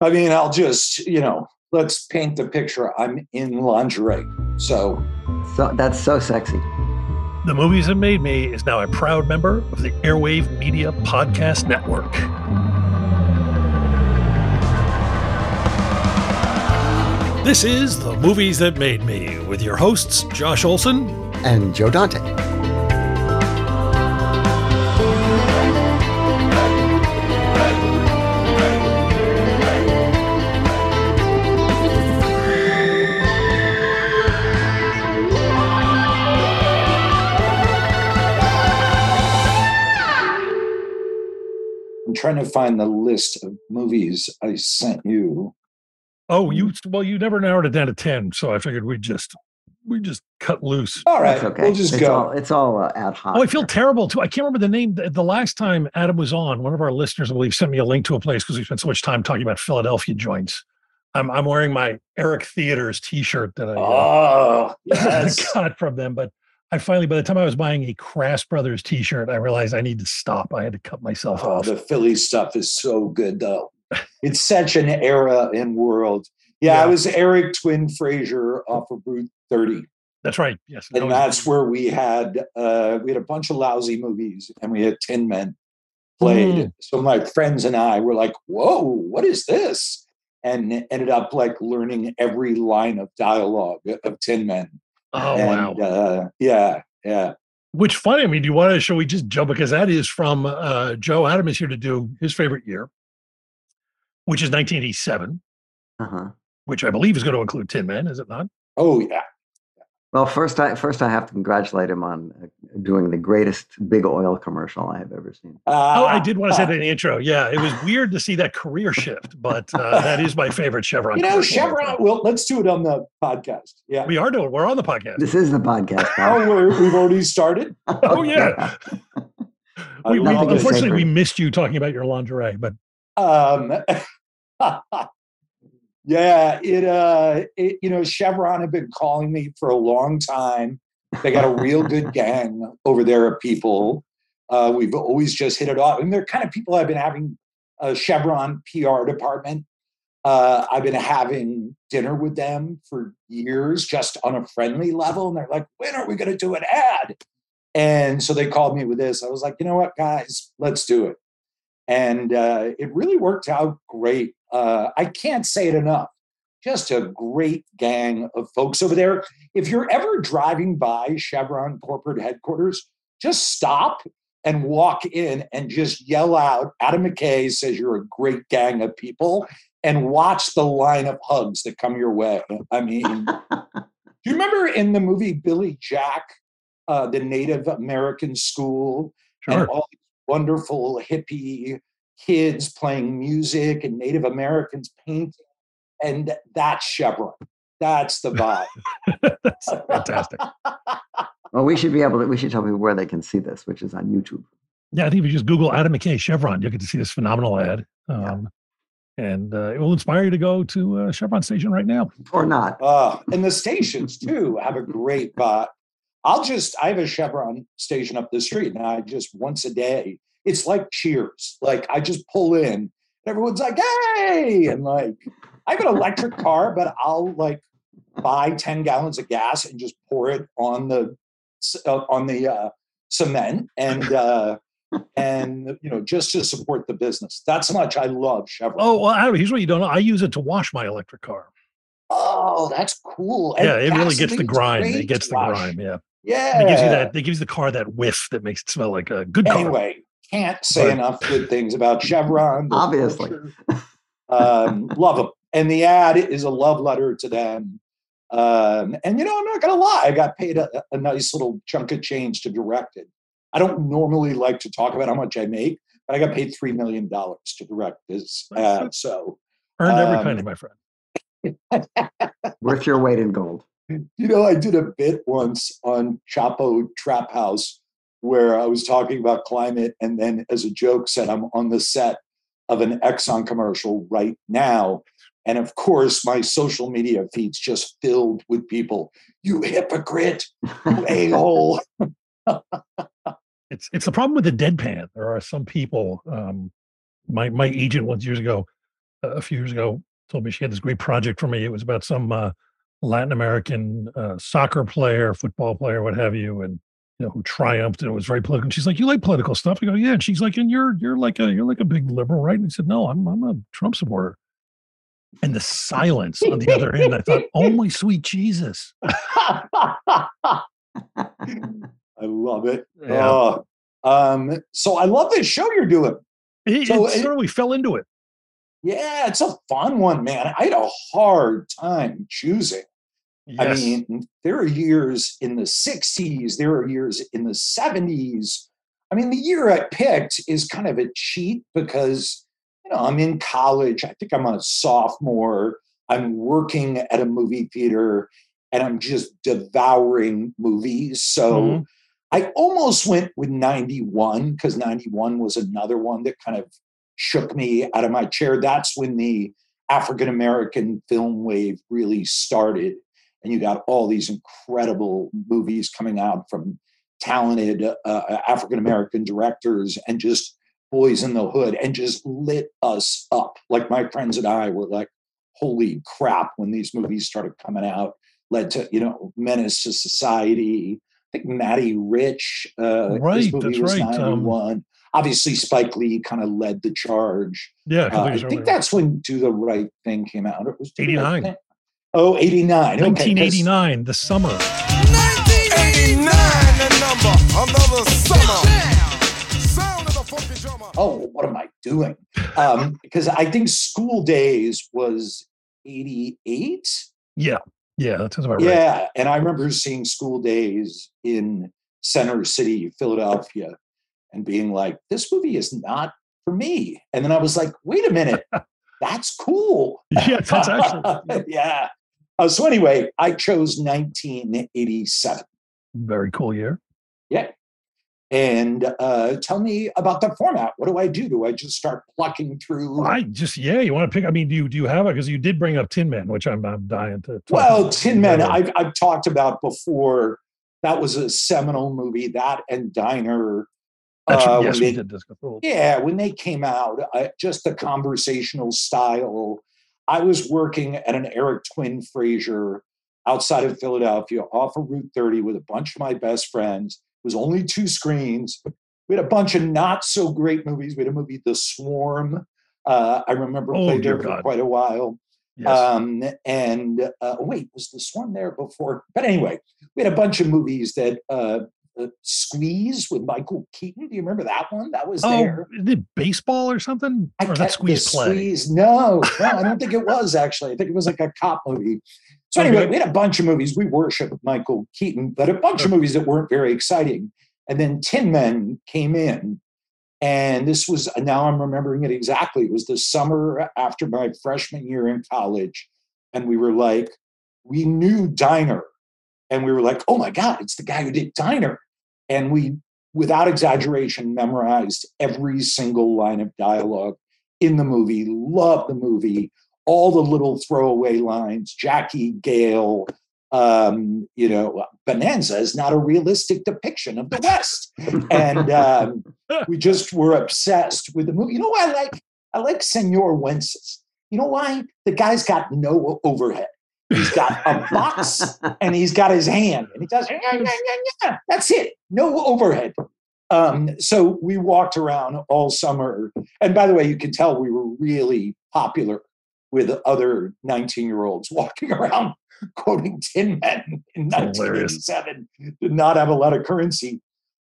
I mean, I'll just, you know, let's paint the picture. I'm in lingerie. So, so that's so sexy. The Movies That Made Me is now a proud member of the Airwave Media Podcast Network. This is The Movies That Made Me with your hosts, Josh Olson and Joe Dante. Trying to find the list of movies I sent you. Oh, you well, you never narrowed it down to ten, so I figured we'd just we just cut loose. All right, okay. we'll just it's go. All, it's all uh, ad hoc. Oh, I feel terrible too. I can't remember the name. The, the last time Adam was on, one of our listeners, I believe, sent me a link to a place because we spent so much time talking about Philadelphia joints. I'm I'm wearing my Eric Theaters T-shirt that I uh, oh, yes. got from them, but I finally, by the time I was buying a Crass Brothers T-shirt, I realized I need to stop. I had to cut myself oh, off. the Philly stuff is so good, though. it's such an era and world. Yeah, Yeah. I was Eric Twin Frazer off of Route 30. That's right. Yes, and was- that's where we had uh, we had a bunch of lousy movies, and we had Tin Men played. Mm. So my friends and I were like, "Whoa, what is this?" And ended up like learning every line of dialogue of Tin Men. Oh and, wow! Uh, yeah, yeah. Which funny. I mean, do you want to? Shall we just jump because that is from uh, Joe Adam is here to do his favorite year, which is 1987, Uh-huh. which I believe is going to include Tin Men, is it not? Oh yeah. Well, first I first I have to congratulate him on uh, doing the greatest big oil commercial I have ever seen. Oh, I Ah, did want to say that in the intro. Yeah, it was weird to see that career shift, but uh, that is my favorite Chevron. You know, commercial of all Chevron. time. Well, let's do it on the podcast. Yeah. We are doing. We're on the podcast. This is the podcast. Oh, we're, we've already started. Oh yeah. We, we, unfortunately, we missed you talking about your lingerie, but Um, yeah, it, uh, it, you know, Chevron have been calling me for a long time. They got a real good gang over there of people. Uh, we've always just hit it off. And they're kind of people I've been having a Chevron PR department. Uh, I've been having dinner with them for years, just on a friendly level. And they're like, when are we going to do an ad? And so they called me with this. I was like, you know what, guys, let's do it and uh, it really worked out great. Uh, I can't say it enough. Just a great gang of folks over there. If you're ever driving by Chevron corporate headquarters, just stop and walk in and just yell out, Adam McKay says you're a great gang of people, and watch the line of hugs that come your way. I mean, do you remember in the movie Billy Jack, uh, the Native American school, sure. and all these wonderful hippie kids playing music and Native Americans painting. And that's Chevron. That's the vibe. That's fantastic. Well, we should be able to. We should tell people where they can see this, which is on YouTube. Yeah, I think if you just Google Adam McKay Chevron, you'll get to see this phenomenal ad. Um, And uh, it will inspire you to go to uh, Chevron Station right now. Or not. Uh, and the stations too have a great vibe. I'll just, I have a Chevron station up the street and I just once a day, it's like cheers. Like I just pull in and everyone's like, hey, and like, I have an electric car, but I'll like buy 10 gallons of gas and just pour it on the, uh, on the uh, cement and, uh, and you know, just to support the business. That's much I love Chevron. Oh, well, Adam, here's what you don't know. I use it to wash my electric car. Oh, that's cool. And Yeah, it really gets the grime. It gets the grime. Yeah. Yeah. It gives you that. It gives the car that whiff that makes it smell like a good car. Anyway, can't say But- enough good things about Chevron. Obviously. Um, love them. And the ad is a love letter to them. Um, and, you know, I'm not going to lie, I got paid a, a nice little chunk of change to direct it. I don't normally like to talk about how much I make, but I got paid $3 million to direct this ad. So, Earned every um, penny, my friend. Worth your weight in gold. You know, I did a bit once on Chapo Trap House where I was talking about climate and then as a joke said I'm on the set of an Exxon commercial right now. And of course, my social media feeds just filled with people, you hypocrite, you a-hole. it's it's the problem with the deadpan. There are some people. Um, my my agent once years ago, a few years ago, told me she had this great project for me. It was about some uh, Latin American uh, soccer player, football player, what have you, and you know who triumphed and it was very political. And she's like, "You like political stuff?" I go, "Yeah." And she's like, "And you're you're like a you're like a big liberal, right?" And he said, "No, I'm I'm a Trump supporter." And the silence on the other end, I thought, "Oh my sweet Jesus!" I love it. Yeah. Uh, um, so I love this show you're doing. It, so it, sort of we fell into it. Yeah, it's a fun one, man. I had a hard time choosing. Yes. I mean, there are years in the 60s, there are years in the 70s. I mean, the year I picked is kind of a cheat because, you know, I'm in college. I think I'm a sophomore. I'm working at a movie theater and I'm just devouring movies. So mm-hmm. I almost went with 91 because 91 was another one that kind of shook me out of my chair. That's when the African American film wave really started. And you got all these incredible movies coming out from talented uh, African American directors and just Boyz n the Hood and just lit us up. Like my friends and I were like, holy crap, when these movies started coming out, led to, you know, Menace to Society, I think Matty Rich. Uh, right, that's right. 91. Um, Obviously, Spike Lee kind of led the charge. Yeah, uh, I think that's when Do the Right Thing came out. It was 89. Right oh, 89. 1989, okay, the summer. 1989, the number, another summer. Oh, what am I doing? Um, because I think School Daze was 88. Yeah. Yeah, that sounds about right. Yeah, and I remember seeing School Daze in Center City, Philadelphia, and being like, "This movie is not for me." And then I was like, "Wait a minute, that's cool." Yeah, that's actually yeah. Uh, so anyway, I chose 1987. Very cool year. Yeah, and uh, tell me about the format. What do I do? Do I just start plucking through? I just yeah. You want to pick? I mean, do you do you have it? Because you did bring up Tin Man, which I'm I'm dying to. well, Tin Man, I've I've talked about before. That was a seminal movie. That and Diner. Uh, yes, they, we did discuss. Yeah, when they came out, uh, just the conversational style. I was working at an Eric Twin Frazer outside of Philadelphia, off of Route 30, with a bunch of my best friends It was only two screens. We had a bunch of not so great movies. We had a movie, The Swarm. Uh, I remember oh, played there for quite a while. Yes. Um, and uh, oh, wait, was The Swarm there before? But anyway, we had a bunch of movies that uh, uh, Squeeze with Michael Keaton. Do you remember that one? That was oh, there. Did baseball or something? I or that Squeeze play? Squeeze. No, no, I don't think it was actually. I think it was like a cop movie. So anyway, we had a bunch of movies. We worship Michael Keaton, but a bunch of movies that weren't very exciting. And then Tin Men came in. And this was, now I'm remembering it exactly. It was the summer after my freshman year in college. And we were like, we knew Diner. And we were like, oh my God, it's the guy who did Diner. And we, without exaggeration, memorized every single line of dialogue in the movie, loved the movie, all the little throwaway lines. Jackie Gayle, um, you know, Bonanza is not a realistic depiction of the West, and um, we just were obsessed with the movie. You know I like? I like Senor Wences. You know why? The guy's got no overhead. He's got a box and he's got his hand, and he does. That's it. No overhead. Um, so we walked around all summer. And by the way, you can tell we were really popular with other 19 year olds walking around quoting Tin Men in 1987 did not have a lot of currency.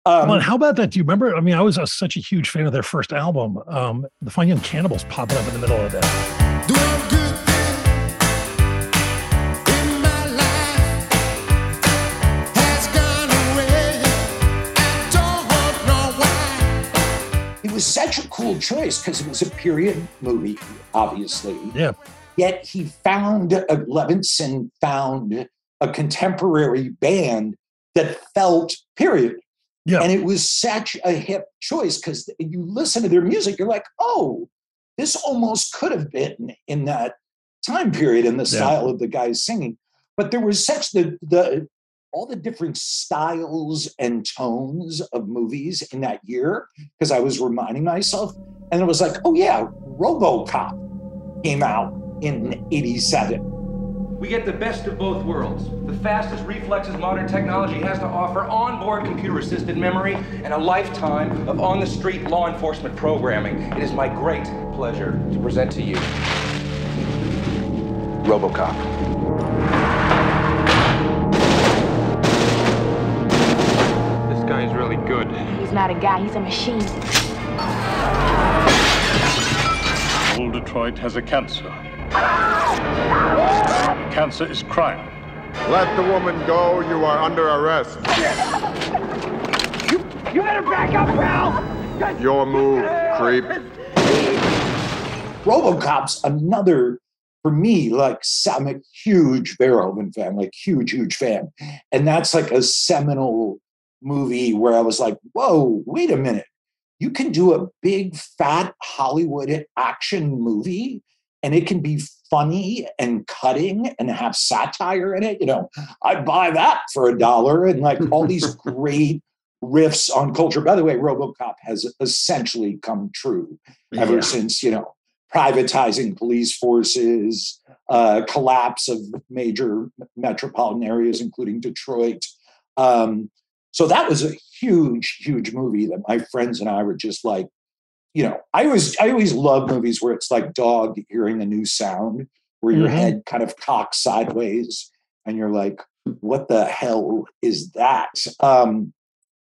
Um, well, how about that? Do you remember? I mean, I was a, such a huge fan of their first album. Um, the Fine Young Cannibals popping up in the middle of that. Was such a cool choice because it was a period movie, obviously. Yeah. Yet he found, uh, Levinson found a contemporary band that felt period. Yeah. And it was such a hip choice because you listen to their music, you're like, oh, this almost could have been in that time period in the Yeah. style of the guys singing. But there was such the the all the different styles and tones of movies in that year because I was reminding myself, and it was like, oh yeah, RoboCop came out in '87. We get the best of both worlds. The fastest reflexes modern technology has to offer, onboard computer assisted memory, and a lifetime of on the street law enforcement programming. It is my great pleasure to present to you Robocop. Is really good. He's not a guy, he's a machine. Old Detroit has a cancer. Cancer is crime. Let the woman go. You are under arrest. You better back up, pal! Your move, creep. RoboCop's another for me. Like I'm a huge Verhoeven fan, like huge, huge fan, and that's like a seminal movie where I was like, whoa, wait a minute, you can do a big fat Hollywood action movie, and it can be funny and cutting and have satire in it. You know, I'd buy that for a dollar, and like all these great riffs on culture. By the way, RoboCop has essentially come true ever Yeah. since you know privatizing police forces, uh, collapse of major metropolitan areas, including Detroit. Um, so that was a huge, huge movie that my friends and I were just like, you know, I always, I always love movies where it's like dog hearing a new sound, where your Mhm. head kind of cocks sideways, and you're like, what the hell is that? Um,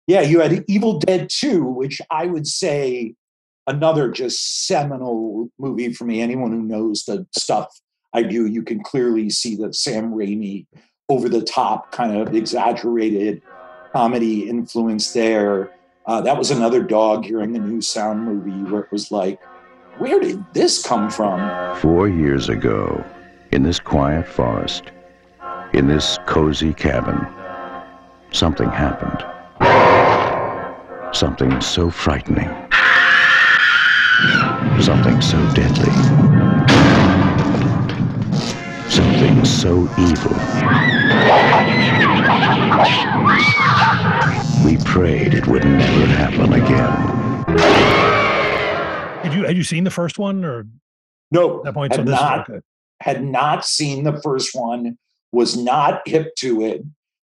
yeah, you had Evil Dead 2, which I would say another just seminal movie for me. Anyone who knows the stuff I do, you can clearly see that Sam Raimi over the top, kind of exaggerated comedy influence there. Uh, that was another dog hearing a new sound movie where it was like, where did this come from? Four years ago, in this quiet forest, in this cozy cabin, something happened. Something so frightening. Something so deadly. Something so evil. We prayed it would never happen again. Did you had you seen the first one or No, at that point? So had this not okay. had not seen the first one, was not hip to it,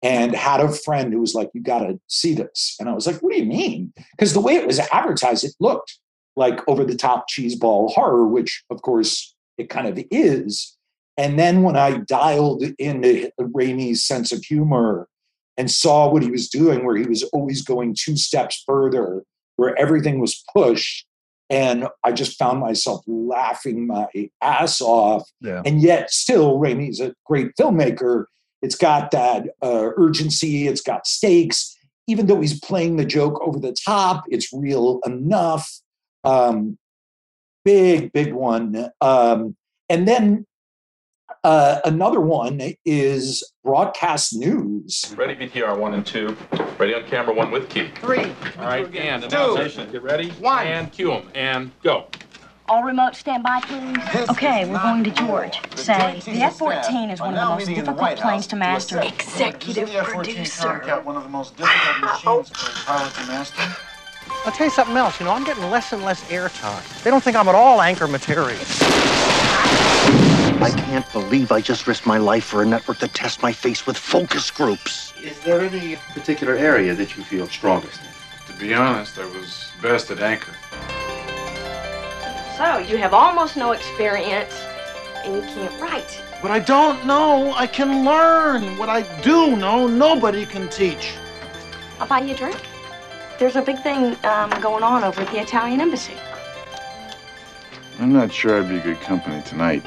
and had a friend who was like, You gotta see this. And I was like, What do you mean? Because the way it was advertised, it looked like over the top cheeseball horror, which of course it kind of is. And then when I dialed into Raimi's sense of humor and saw what he was doing, where he was always going two steps further, where everything was pushed, and I just found myself laughing my ass off Yeah. and yet still Raimi's a great filmmaker. It's got that uh, urgency, it's got stakes. Even though he's playing the joke over the top, it's real enough. Um, big, big one. Um, and then uh, another one is broadcast news. Ready VTR one and two. Ready on camera one with key. Three. All right, and announcement. Get ready. One. And cue 'em. And go. All remote standby, please. Okay, we're going to George. Say, the F-14 is one of the most difficult planes to master. Executive producer. One of the most difficult machines for a pilot to master. I'll tell you something else. You know, I'm getting less and less airtime. They don't think I'm at all anchor material. I can't believe I just risked my life for a network that tests my face with focus groups. Is there any particular area that you feel strongest in? To be honest, I was best at anchor. So, you have almost no experience and you can't write. What I don't know, I can learn. What I do know, nobody can teach. I'll buy you a drink. There's a big thing um, going on over at the Italian embassy. I'm not sure I'd be good company tonight.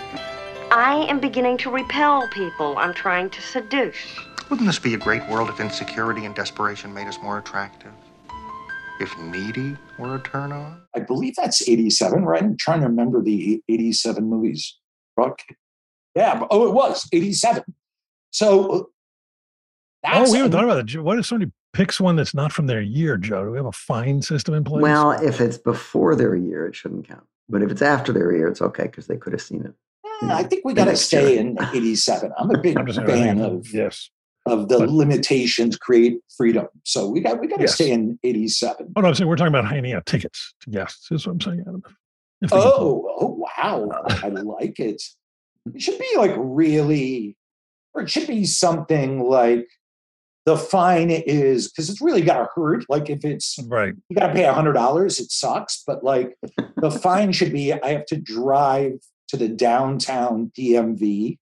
I am beginning to repel people I'm trying to seduce. Wouldn't this be a great world if insecurity and desperation made us more attractive? If needy were a turn on? I believe that's 87, right? I'm trying to remember the 87 movies. Broadcast. Yeah. Oh, it was 87. So uh, oh, we haven't thought about it. What if somebody picks one that's not from their year, Joe? Do we have a fine system in place? Well, if it's before their year, it shouldn't count. But if it's after their year, it's okay because they could have seen it. I think we got to stay in 87. I'm a big I'm fan of yes. of the But- limitations create freedom. So we got we got to Yes. stay in 87. Oh no, I'm saying we're talking about handing out tickets to guests. Is what I'm saying. Adam. If they can pull- Oh, oh wow. Uh, I like it. It should be like really or it should be something like the fine is because it's really got to hurt. Like if it's right, you got to pay a hundred dollars, it sucks. But like the fine should be, I have to drive to the downtown DMV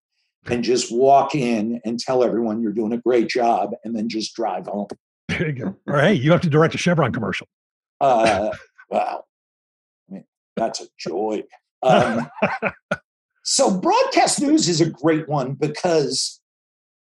and just walk in and tell everyone you're doing a great job, and then just drive home. There you go. Or hey, you have to direct a Chevron commercial. Uh, wow, I mean that's a joy. Um, so broadcast news is a great one because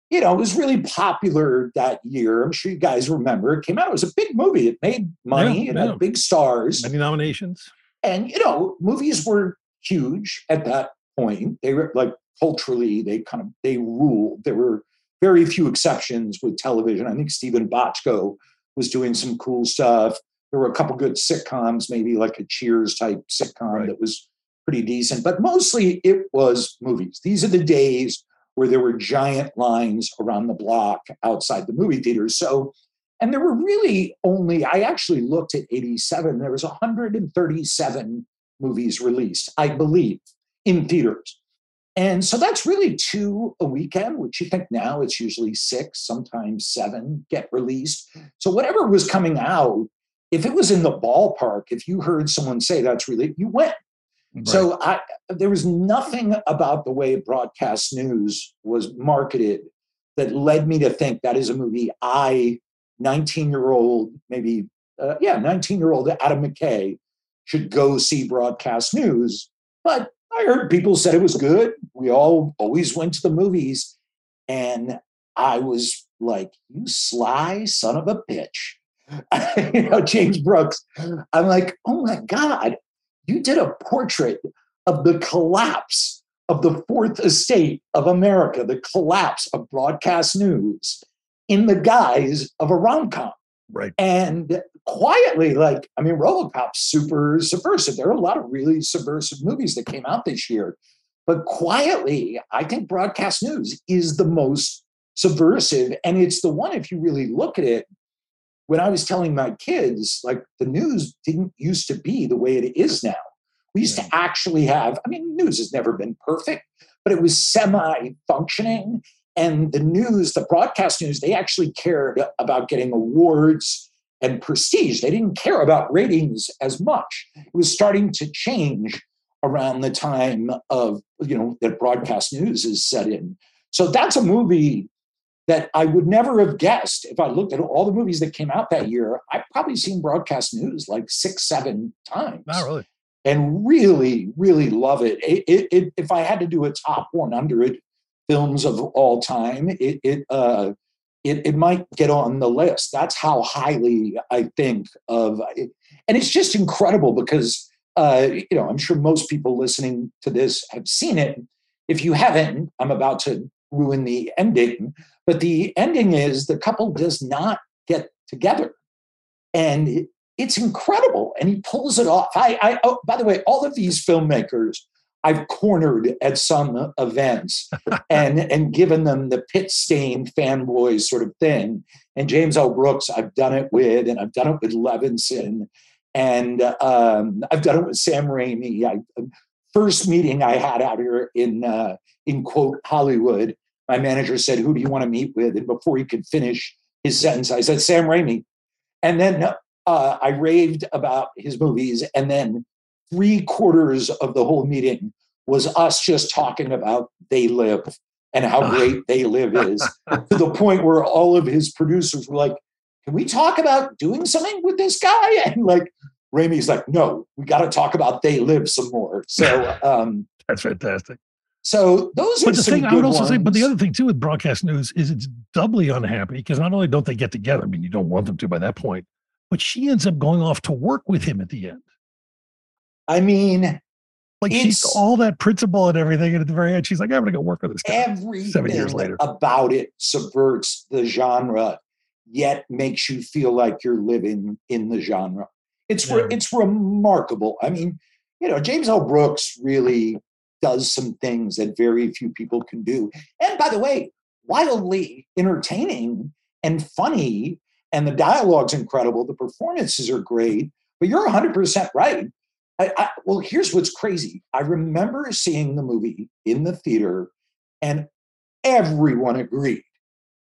you know it was really popular that year. I'm sure you guys remember. It came out. It was a big movie. It made money. Yeah, it yeah. had big stars. Many nominations. and you know movies were huge at that point. They were like culturally they kind of they ruled. There were very few exceptions with television. I think Steven Bochco was doing some cool stuff. There were a couple good sitcoms maybe like a cheers type sitcom that was pretty decent. But mostly it was movies. These are the days where there were giant lines around the block outside the movie theaters. So and there were really only, I actually looked at 87, there was 137 movies released, I believe, in theaters. And so that's really two a weekend, which you think now it's usually six, sometimes seven get released. So whatever was coming out, if it was in the ballpark, if you heard someone say that's really, you went. So I, there was nothing about the way broadcast news was marketed that led me to think that is a movie I 19 year old, maybe, uh, yeah, 19 year old Adam McKay should go see broadcast news. But I heard people said it was good. We all always went to the movies. And I was like, you sly son of a bitch. you know, James Brooks. I'm like, oh my God, you did a portrait of the collapse of the fourth estate of America, the collapse of broadcast news in the guise of a rom com. Right. And quietly, like, I mean, Robocop's super subversive. There are a lot of really subversive movies that came out this year. But quietly, I think broadcast news is the most subversive. And it's the one, if you really look at it, when I was telling my kids, like, the news didn't used to be the way it is now. We used to actually have, I mean, news has never been perfect, but it was semi functioning. And the news, the broadcast news, they actually cared about getting awards and prestige. They didn't care about ratings as much. It was starting to change around the time of, you know, that broadcast news is set in. So that's a movie that I would never have guessed if I looked at all the movies that came out that year. I've probably seen broadcast news like six, seven times Not really. and really, really love it. It, it, it. If I had to do a top 100 films of all time, it it, uh, it it might get on the list. That's how highly I think of it. And it's just incredible because uh, you know I'm sure most people listening to this have seen it. If you haven't, I'm about to ruin the ending. But the ending is the couple does not get together, and it, it's incredible. And he pulls it off. I, I oh, by the way, all of these filmmakers I've cornered at some events and and given them the pit stain fanboys sort of thing. And James L. Brooks, I've done it with, and I've done it with Levinson, and um, I've done it with Sam Raimi. I, first meeting I had out here in uh, in quote Hollywood, my manager said, "Who do you want to meet with?" And before he could finish his sentence, I said, "Sam Raimi." And then uh, I raved about his movies, and then three quarters of the whole meeting was us just talking about They Live and how great They Live is, to the point where all of his producers were like, "Can we talk about doing something with this guy?" And like Raimi's like, "No, we got to talk about They Live some more." So, um, That's fantastic. so those are the some thing I would also ones. say, but the other thing too with broadcast news is it's doubly unhappy because not only don't they get together, I mean, you don't want them to by that point, but she ends up going off to work with him at the end. I mean, Like she's It's- all that principle and everything, and at the very end, she's like, "I'm gonna go work for this guy." everything Seven years later, about it subverts the genre, yet makes you feel like you're living in the genre. It's re- it's remarkable. I mean, you know, James L. Brooks really does some things that very few people can do. And by the way, wildly entertaining and funny, and the dialogue's incredible. The performances are great. But you're 100% right. I, I, well, here's what's crazy. I remember seeing the movie in the theater, and everyone agreed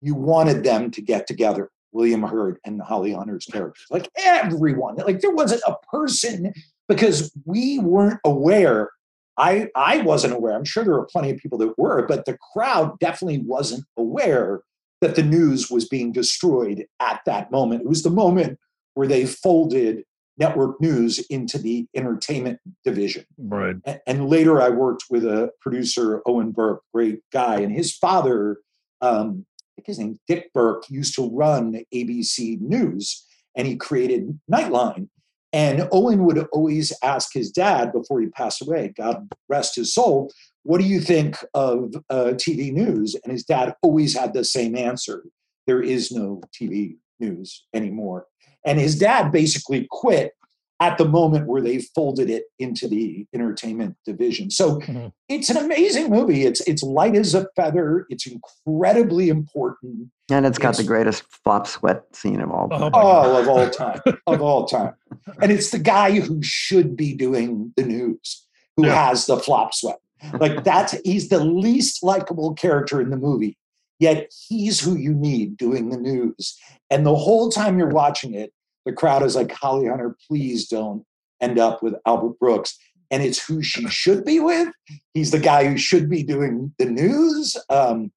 you wanted them to get together, William Hurt and Holly Hunter's characters. Like everyone, like there wasn't a person because we weren't aware. I I wasn't aware. I'm sure there were plenty of people that were, but the crowd definitely wasn't aware that the news was being destroyed at that moment. It was the moment where they folded network news into the entertainment division. right? And later, I worked with a producer, Owen Burke, great guy, and his father, um, I think his name Dick Burke, used to run ABC News, and he created Nightline. And Owen would always ask his dad before he passed away, God rest his soul, what do you think of uh, TV news? And his dad always had the same answer there is no TV news anymore. And his dad basically quit at the moment where they folded it into the entertainment division. So mm-hmm. it's an amazing movie. It's it's light as a feather. It's incredibly important. And it's got It's- the greatest flop sweat scene of all oh, time. Oh, of all time, of all time. And it's the guy who should be doing the news, who has the flop sweat. Like that's he's the least likable character in the movie, yet he's who you need doing the news. And the whole time you're watching it, the crowd is like, Holly Hunter, please don't end up with Albert Brooks. And it's who she should be with. He's the guy who should be doing the news. Um,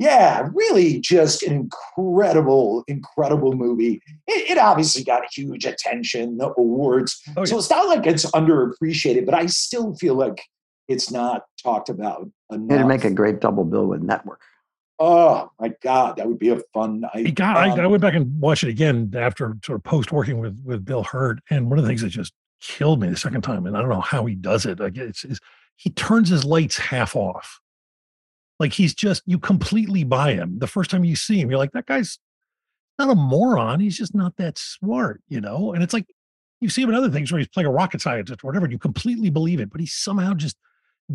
yeah, really just an incredible, incredible movie. It, it obviously got huge attention, the awards. So it's not like it's underappreciated, but I still feel like it's not talked about enough. It'd make a great double bill with Network. Oh my God, that would be a fun night. Got, I, Um, I went back and watched it again after sort of post working with with Bill Hurt, and one of the things that just killed me the second time, and I don't know how he does it. Like it's, is he turns his lights half off, like he's just you completely buy him. The first time you see him, you're like, that guy's not a moron. He's just not that smart, you know. And it's like you see him in other things where he's playing a rocket scientist or whatever, and you completely believe it, but he somehow just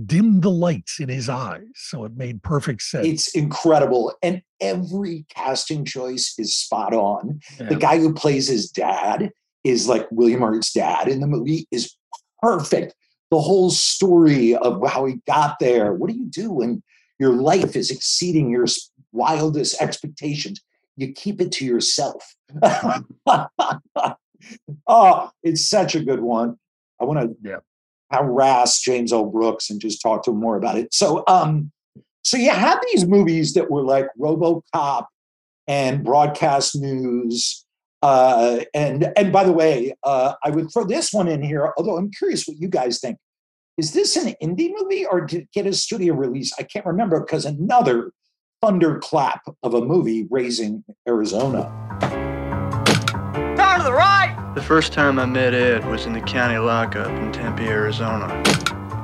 dimmed the lights in his eyes, so it made perfect sense. It's incredible. And every casting choice is spot on. The guy who plays his dad is like William Hurt's dad in the movie is perfect. The whole story of how he got there. What do you do when your life is exceeding your wildest expectations? You keep it to yourself. oh, it's such a good one. I want to yeah. Harass James L. Brooks and just talk to him more about it. So, um, so you have these movies that were like RoboCop and broadcast news. Uh, and and by the way, uh, I would throw this one in here. Although I'm curious what you guys think. Is this an indie movie or did it get a studio release? I can't remember because another thunderclap of a movie raising Arizona. Turn to the! The first time I met Ed was in the county lockup in Tempe, Arizona.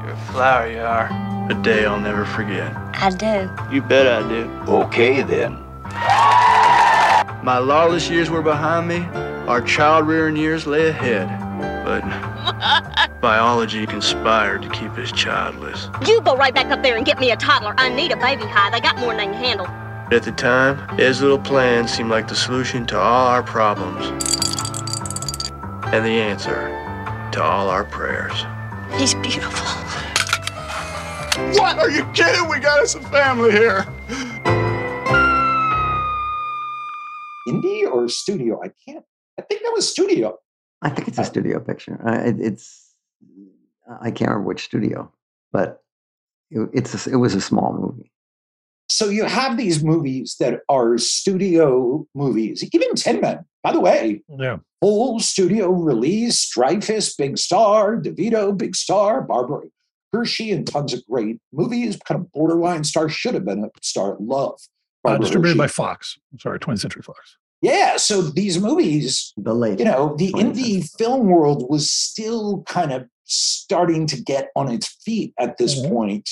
You're a flower, you are. A day I'll never forget. I do. You bet I do. Okay, then. My lawless years were behind me. Our child rearing years lay ahead. But biology conspired to keep us childless. You go right back up there and get me a toddler. I need a baby high. They got more than they can handle. At the time, Ed's little plan seemed like the solution to all our problems. And the answer to all our prayers. He's beautiful. What? Are you kidding? We got us a family here. Indie or studio? I can't. I think that was studio. I think it's a studio picture. It, it's I can't remember which studio, but it, it's a, it was a small movie. So you have these movies that are studio movies. Even Tin Men, by the way, Yeah. full studio release. Dreyfuss, big star. DeVito, big star. Barbara Hershey, and tons of great movies. Kind of borderline star. Should have been a star. Love. Uh, Barbara distributed by Hershey. Fox. Sorry, 20th Century Fox. Yeah, so these movies, the late, you know, the 20th indie film world was still kind of starting to get on its feet at this Mhm. point.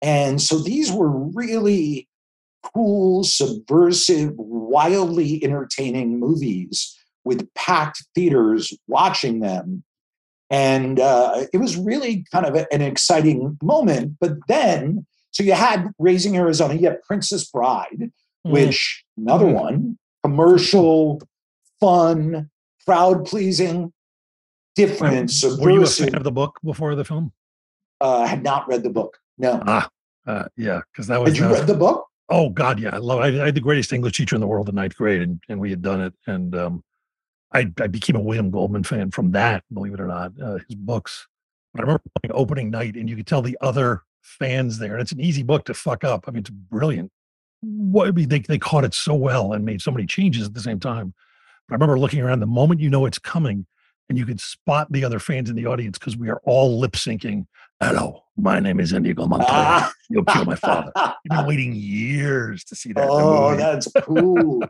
And so these were really cool, subversive, wildly entertaining movies with packed theaters watching them. And uh, it was really kind of an exciting moment. But then, so you had Raising Arizona, you had Princess Bride, which another Mm. one, commercial, fun, crowd pleasing, different, Were you a subversive. fan of the book before the film? uh, I had not read the book. No. Ah, uh, yeah, because that was. Had you uh, read the book? Oh God, yeah, I love. I, I had the greatest English teacher in the world in ninth grade, and, and we had done it, and um, I I became a William Goldman fan from that. Believe it or not, uh, his books. But I remember opening night, and you could tell the other fans there, and it's an easy book to fuck up. I mean, it's brilliant. What I mean, they they caught it so well and made so many changes at the same time. But I remember looking around the moment you know it's coming, and you could spot the other fans in the audience because we are all lip syncing. Hello, my name is Inigo Montoya. You'll kill my father. You've been waiting years to see that. Oh, movie. that's cool.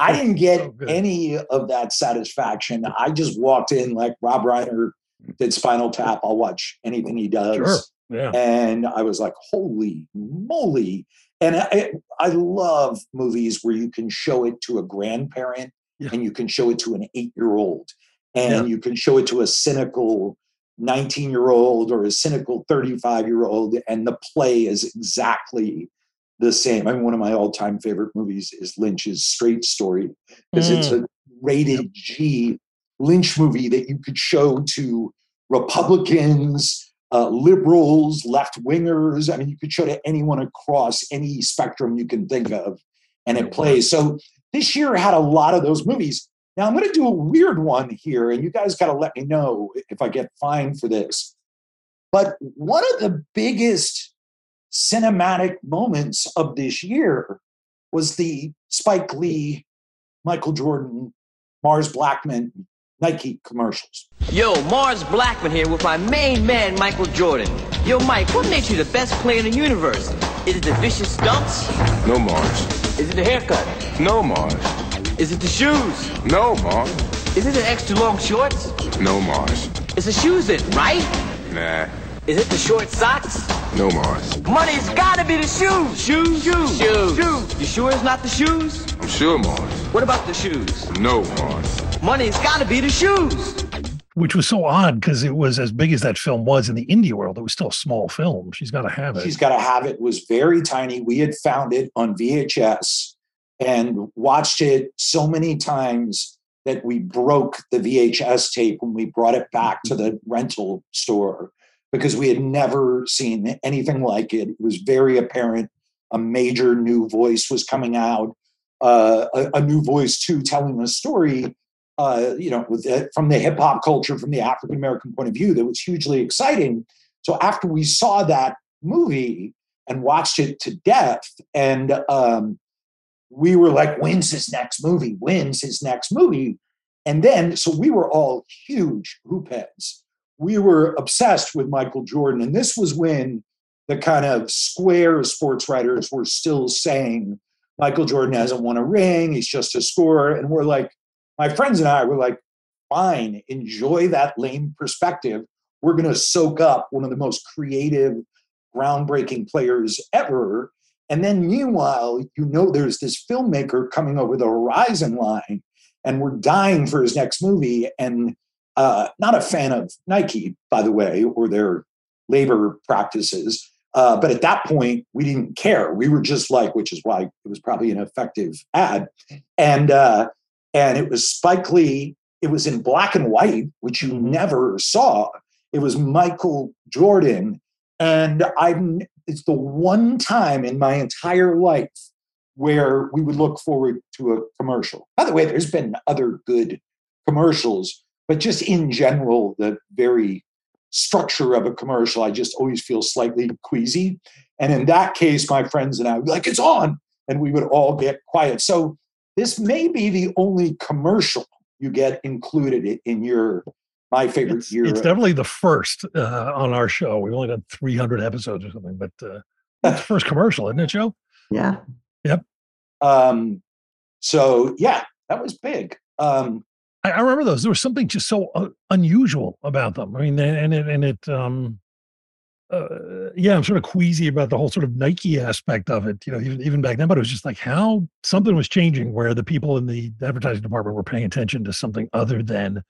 I didn't get so any of that satisfaction. I just walked in like Rob Reiner did Spinal Tap. I'll watch anything he does. Sure. Yeah. And I was like, holy moly. And I, I love movies where you can show it to a grandparent and you can show it to an eight year old and Yeah. you can show it to a cynical 19 year old or a cynical 35 year old. And the play is exactly the same. I mean, one of my all time favorite movies is Lynch's Straight Story because it's Mm. a rated G Lynch movie that you could show to Republicans, uh, liberals, left wingers. I mean, you could show to anyone across any spectrum you can think of, and it plays. So this year had a lot of those movies. Now I'm going to do a weird one here, and you guys got to let me know if I get fined for this. But one of the biggest cinematic moments of this year was the Spike Lee, Michael Jordan, Mars Blackman Nike commercials. Yo, Mars Blackman here with my main man, Michael Jordan. Yo, Mike, what makes you the best player in the universe? Is it the vicious stunts? No, Mars. Is it the haircut? No, Mars. Is it the shoes? No, Mars. Is it the extra long shorts? No, Mars. It's the shoes then, right? Nah. Is it the short socks? No, Mars. Money's gotta be the shoes. Shoes, shoes, shoes. shoes. You sure it's not the shoes? I'm sure, Mars. What about the shoes? No, Mars. Money's gotta be the shoes. Which was so odd because it was as big as that film was in the indie world. It was still a small film. She's got to have it. She's got to have it. it was very tiny. We had found it on VHS and watched it so many times that we broke the VHS tape when we brought it back to the rental store because we had never seen anything like it. It was very apparent a major new voice was coming out, uh, a, a new voice too, telling a story. Uh, you know, the, from the hip hop culture, from the African American point of view, that was hugely exciting. So after we saw that movie and watched it to death, and um, we were like, "When's his next movie? When's his next movie?" And then, so we were all huge hoop heads. We were obsessed with Michael Jordan, and this was when the kind of square sports writers were still saying Michael Jordan hasn't won a ring; he's just a scorer. And we're like, my friends and I were like, fine, enjoy that lame perspective. We're going to soak up one of the most creative, groundbreaking players ever. And then, meanwhile, you know, there's this filmmaker coming over the horizon line, and we're dying for his next movie. And uh, not a fan of Nike, by the way, or their labor practices. Uh, but at that point, we didn't care. We were just like, which is why it was probably an effective ad. And uh, and it was Spike Lee. It was in black and white, which you never saw. It was Michael Jordan, and I'm. It's the one time in my entire life where we would look forward to a commercial. By the way, there's been other good commercials, but just in general, the very structure of a commercial, I just always feel slightly queasy. And in that case, my friends and I would be like, it's on. And we would all get quiet. So this may be the only commercial you get included in your my favorite It's, year. it's definitely the first uh, on our show. We've only done 300 episodes or something, but uh, it's the first commercial, isn't it, Joe? Yeah. Yep. Um, so yeah, that was big. Um, I, I remember those. There was something just so uh, unusual about them. I mean, and it and it um uh, yeah, I'm sort of queasy about the whole sort of Nike aspect of it, you know, even, even back then, but it was just like how something was changing where the people in the advertising department were paying attention to something other than,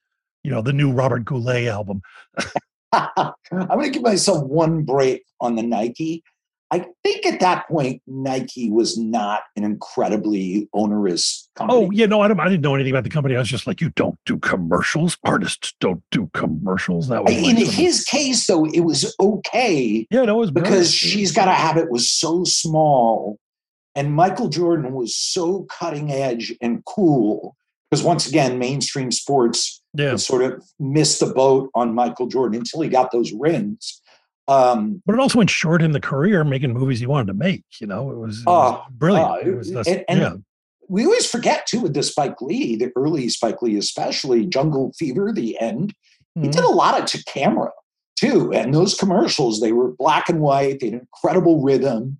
you know, the new Robert Goulet album. I'm going to give myself one break on the Nike. I think at that point, Nike was not an incredibly onerous company. Oh, yeah, no, I, don't, I didn't know anything about the company. I was just like, you don't do commercials. Artists don't do commercials. That was in his case, though, it was okay. Yeah, no, it was because brilliant. She's Gotta Have It was so small, and Michael Jordan was so cutting edge and cool. Because once again, mainstream sports yeah. sort of missed the boat on Michael Jordan until he got those rings. Um, but it also ensured him the career making movies he wanted to make. You know, it was, it was uh, brilliant. uh, it was, that's- and, and yeah. we always forget too with the Spike Lee, the early Spike Lee, especially Jungle Fever, the end. He Mm-hmm. did a lot of to camera too, and those commercials they were black and white. They had incredible rhythm,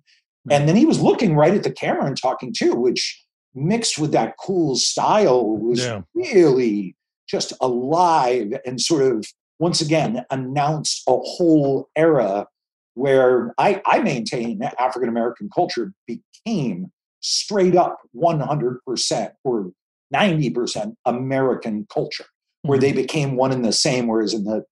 and then he was looking right at the camera and talking too, which mixed with that cool style was Yeah. really just alive and sort of once again announced a whole era where I, I maintain that African American culture became straight up 100% or 90% American culture, where mm-hmm. they became one and the same. Whereas in the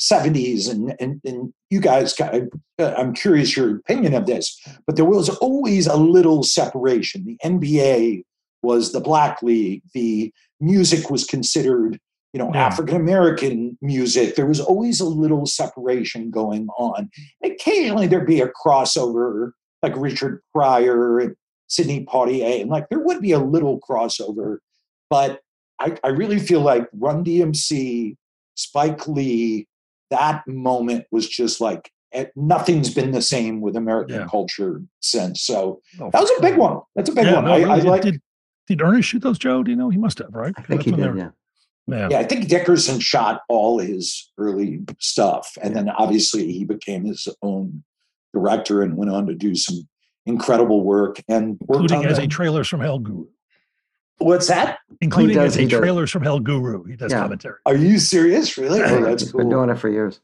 70s, and, and, and you guys, got- uh, I'm curious your opinion of this, but there was always a little separation. The NBA was the Black League, the music was considered you know, Yeah. African American music. There was always a little separation going on. Occasionally there'd be a crossover, like Richard Pryor and Sidney Poitier, and like there would be a little crossover, but I, I really feel like Run DMC, Spike Lee, that moment was just like eh, nothing's been the same with American Yeah. culture since. So Oh, that was a big one. That's a big Yeah, one. no, I, really, I like. did, did Ernest shoot those, Joe? Do you know? He must have, right? I think he did, yeah. Yeah. Yeah, I think Dickerson shot all his early stuff, and then obviously he became his own director and went on to do some incredible work and worked Including on as a the- trailers from Hell guru. What's that? Including does, as a he does. trailers from Hell guru. He does Yeah. commentary. Are you serious? Really? Oh, that's He's been doing it for years.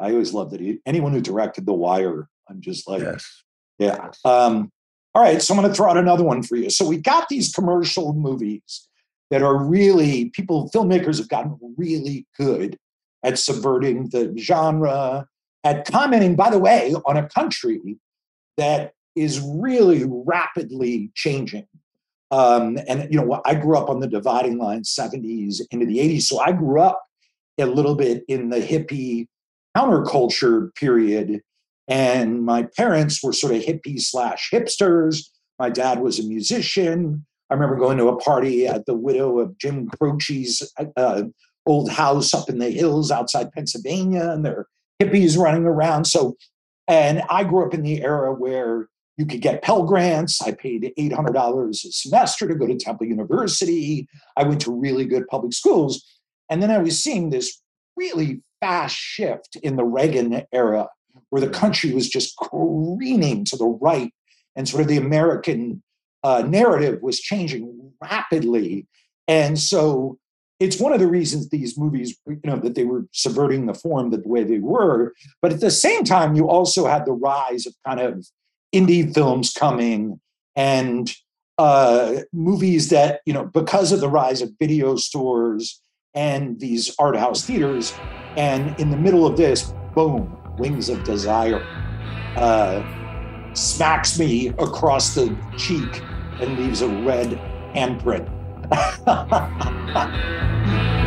I always loved that he. Anyone who directed The Wire, I'm just like, Yes. yeah. Um, all right, so I'm going to throw out another one for you. So we got these commercial movies that are really people, filmmakers have gotten really good at subverting the genre, at commenting, by the way, on a country that is really rapidly changing. Um, and you know, I grew up on the dividing line 70s into the 80s, so I grew up a little bit in the hippie counterculture period. And my parents were sort of hippie slash hipsters. My dad was a musician. I remember going to a party at the widow of Jim Croce's uh, old house up in the hills outside Pennsylvania, and there are hippies running around. So, and I grew up in the era where you could get Pell Grants. I paid $800 a semester to go to Temple University. I went to really good public schools. And then I was seeing this really fast shift in the Reagan era where the country was just careening to the right and sort of the American uh, narrative was changing rapidly. And so it's one of the reasons these movies, you know, that they were subverting the form that the way they were. But at the same time, you also had the rise of kind of indie films coming and uh, movies that, you know, because of the rise of video stores and these art house theaters, and in the middle of this, boom, Wings of Desire uh, smacks me across the cheek and leaves a red handprint.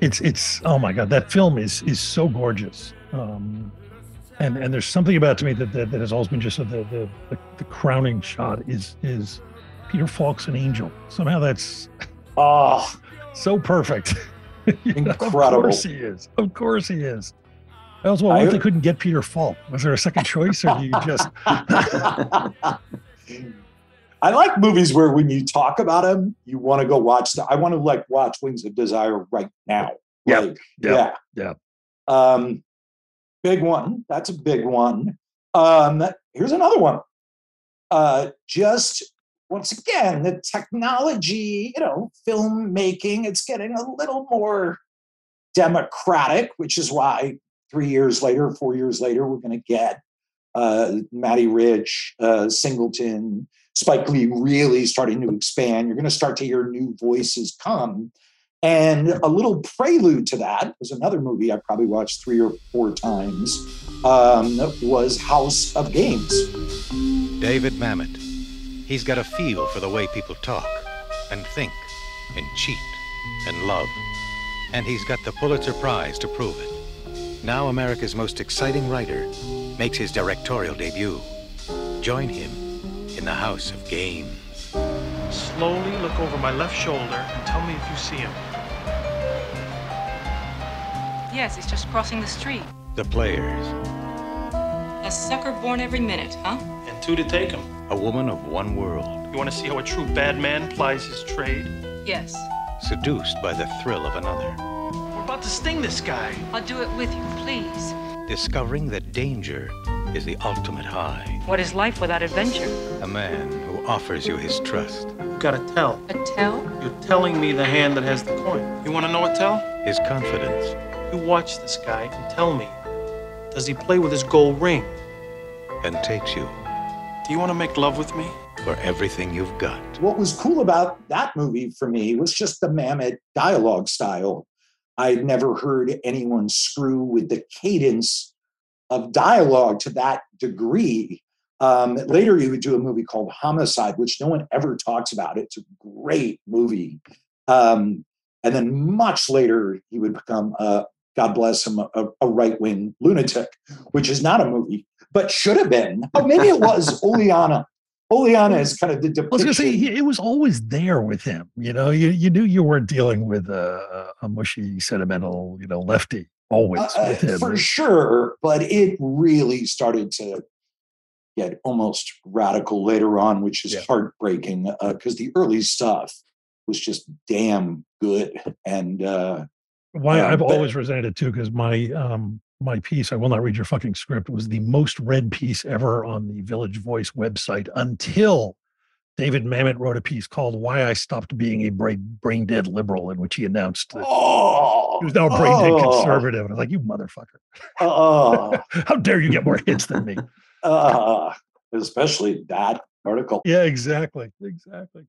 It's it's oh my god, that film is is so gorgeous. Um and and there's something about to me that that, that has always been just the, the the the crowning shot is is Peter Falk's an angel. Somehow that's oh so perfect. Incredible. Of course he is. Of course he is. That was what if I- they couldn't get Peter Falk? Was there a second choice, or do you just? I like movies where when you talk about them, you want to go watch the I want to like watch Wings of Desire right now. Yep, Like, yep, yeah. yeah. Um, big one. That's a big one. Um, here's another one. Uh, just once again, the technology, you know, filmmaking, it's getting a little more democratic, which is why three years later, four years later, we're going to get uh, Matty Rich, uh, Singleton, Spike Lee really starting to expand. You're going to start to hear new voices come. And a little prelude to that was another movie I probably watched three or four times. Um, was House of Games. David Mamet. He's got a feel for the way people talk and think and cheat and love. And he's got the Pulitzer Prize to prove it. Now America's most exciting writer makes his directorial debut. Join him in the House of Games. Slowly look over my left shoulder and tell me if you see him. Yes, he's just crossing the street. The Players. A sucker born every minute, huh? And two to take him. A woman of one world, You want to see how a true bad man plies his trade? Yes. seduced by the thrill of another. We're about to sting this guy. I'll do it with you, please. Discovering that danger is the ultimate high. What is life without adventure? A man who offers you his trust, You gotta tell. A tell? You're telling me the hand that has the coin. You want to know what tell? his confidence, You watch this guy and tell me. Does he play with his gold ring? and takes you Do you want to make love with me? for everything you've got. What was cool about that movie for me was just the Mamet dialogue style. I'd never heard anyone screw with the cadence of dialogue to that degree. Um, later, he would do a movie called Homicide, which no one ever talks about. It's a great movie. Um, and then much later, he would become, uh, God bless him, a, a right wing lunatic, which is not a movie, but should have been. Oh, maybe it was Oleanna. Oleanna is kind of the I was going to say he- it was always there with him. You know, you you knew you weren't dealing with a, a mushy, sentimental, you know, lefty. Always Uh, uh, with him. for sure, but it really started to get almost radical later on, which is heartbreaking because the early stuff was just damn good. And uh, Why um, I've but- always resented it too, because my um my piece, I will not read your fucking script, was the most read piece ever on the Village Voice website until David Mamet wrote a piece called "Why I Stopped Being a Brain, brain Dead Liberal," in which he announced that oh, he was now a brain dead oh, conservative. And I was like, "You motherfucker! uh, How dare you get more hits than me?" uh, especially that article. Yeah, exactly. Exactly.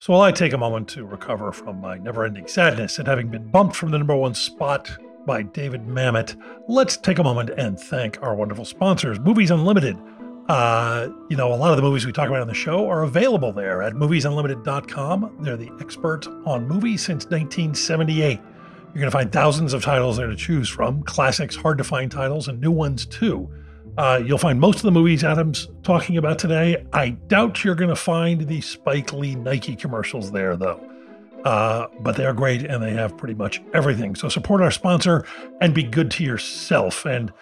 So while I take a moment to recover from my never ending sadness at having been bumped from the number one spot by David Mamet, let's take a moment and thank our wonderful sponsors, Movies Unlimited. Uh, you know, a lot of the movies we talk about on the show are available there at moviesunlimited.com. They're the experts on movies since 1978. You're going to find thousands of titles there to choose from, classics, hard to find titles, and new ones too. Uh, you'll find most of the movies Adam's talking about today. I doubt you're going to find the Spike Lee Nike commercials there, though. Uh, but they are great and they have pretty much everything. So support our sponsor and be good to yourself. And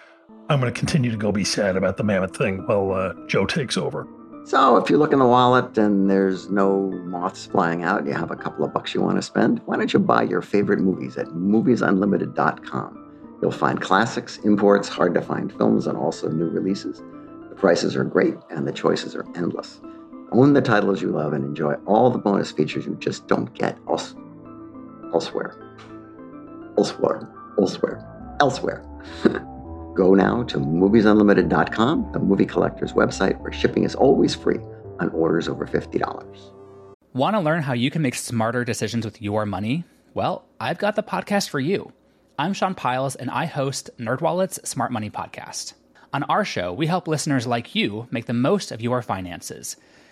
I'm going to continue to go be sad about the Mamet thing while uh, Joe takes over. So if you look in the wallet and there's no moths flying out, you have a couple of bucks you want to spend, why don't you buy your favorite movies at moviesunlimited.com? You'll find classics, imports, hard to find films, and also new releases. The prices are great and the choices are endless. Own the titles you love and enjoy all the bonus features you just don't get else- elsewhere. Elsewhere. Elsewhere. Elsewhere. Go now to moviesunlimited.com, the movie collector's website where shipping is always free on orders over $50. Want to learn how you can make smarter decisions with your money? Well, I've got the podcast for you. I'm Sean Pyles, and I host NerdWallet's Smart Money Podcast. On our show, we help listeners like you make the most of your finances.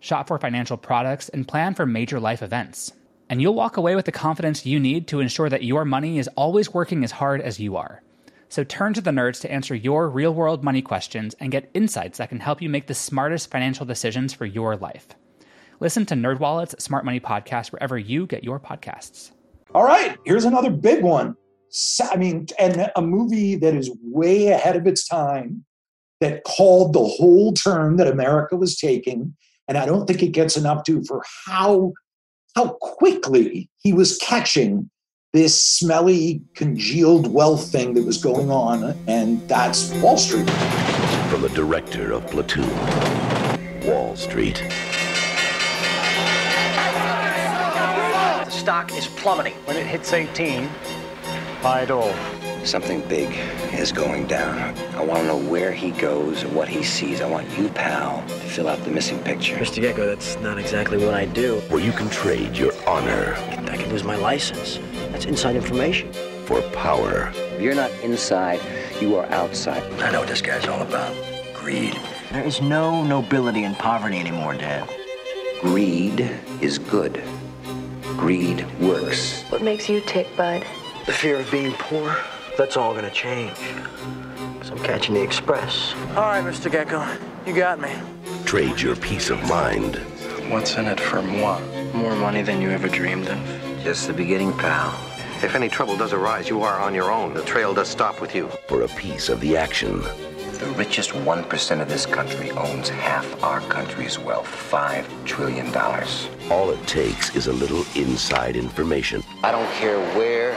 shop for financial products, and plan for major life events. And you'll walk away with the confidence you need to ensure that your money is always working as hard as you are. So turn to the nerds to answer your real world money questions and get insights that can help you make the smartest financial decisions for your life. Listen to NerdWallet's Smart Money Podcast wherever you get your podcasts. All right, here's another big one. I mean, and a movie that is way ahead of its time that called the whole turn that America was taking. And I don't think it gets enough due for how how quickly he was catching this smelly, congealed wealth thing that was going on, and that's Wall Street. From the director of Platoon, Wall Street. The stock is plummeting. When it hits 18, buy it all. Something big is going down. I want to know where he goes and what he sees. I want you, pal, to fill out the missing picture. Mr. Gekko, that's not exactly what I do. Where you can trade your honor I could lose my license. That's inside information. for power. If you're not inside, you are outside. I know what this guy's all about. Greed. There is no nobility in poverty anymore, Dad. Greed is good. Greed works. What makes you tick, Bud? The fear of being poor, that's all gonna change. So I'm catching the express. All right, Mr. Gekko, you got me. Trade your peace of mind What's in it for moi? More money than you ever dreamed of. Just the beginning, pal. If any trouble does arise, you are on your own. The trail does stop with you. for a piece of the action. The richest 1% of this country owns half our country's wealth. $5 trillion. All it takes is a little inside information, I don't care where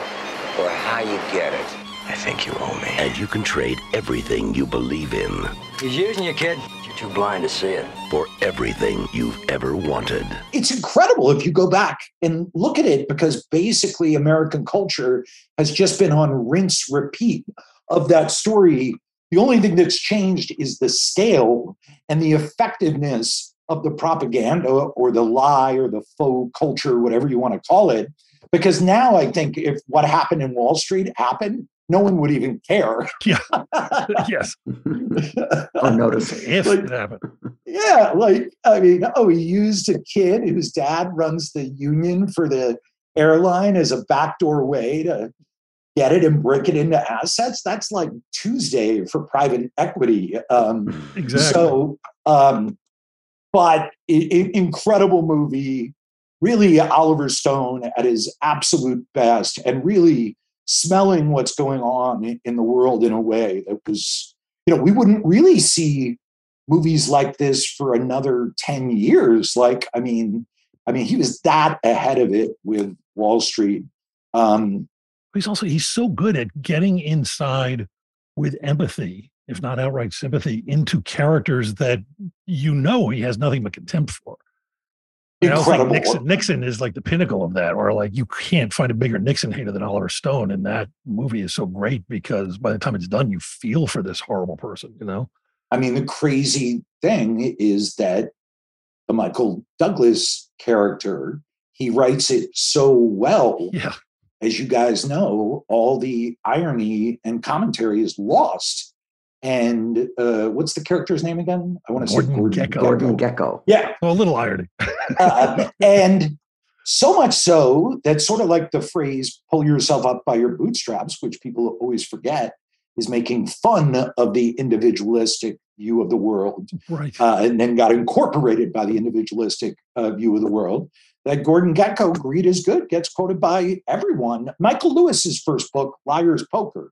or how you get it. I think you owe me. and you can trade everything you believe in He's using you, kid. You're too blind to see it. for everything you've ever wanted. it's incredible if you go back and look at it because basically American culture has just been on rinse repeat of that story. The only thing that's changed is the scale and the effectiveness of the propaganda or the lie or the faux culture, whatever you want to call it. Because now I think if what happened in Wall Street happened, no one would even care. Yeah. yes. or notice. If Like- it happened. Yeah, like I mean, oh, he used a kid whose dad runs the union for the airline as a backdoor way to get it and break it into assets. That's like Tuesday for private equity. Um, Exactly. So, um, but incredible movie. Really, Oliver Stone at his absolute best, and really smelling what's going on in the world in a way that was, you know, we wouldn't really see movies like this for another 10 years. Like, I mean, I mean, he was that ahead of it with Wall Street. Um, he's also he's so good at getting inside with empathy if not outright sympathy into characters that you know he has nothing but contempt for You know, like Nixon, Nixon is like the pinnacle of that, or like you can't find a bigger Nixon hater than Oliver Stone. And that movie is so great because by the time it's done, you feel for this horrible person, you know? I mean, the crazy thing is that the Michael Douglas character, he writes it so well. Yeah. As you guys know, all the irony and commentary is lost. And uh, what's the character's name again? I want to say Gordon Gordon Gekko. Gordon Gekko. Yeah. Well, a little irony. Uh, and so much so that sort of like the phrase pull yourself up by your bootstraps, which people always forget, is making fun of the individualistic view of the world Right. uh, and then got incorporated by the individualistic uh, view of the world. That Gordon Gekko, Greed is Good, gets quoted by everyone. Michael Lewis's first book, Liar's Poker,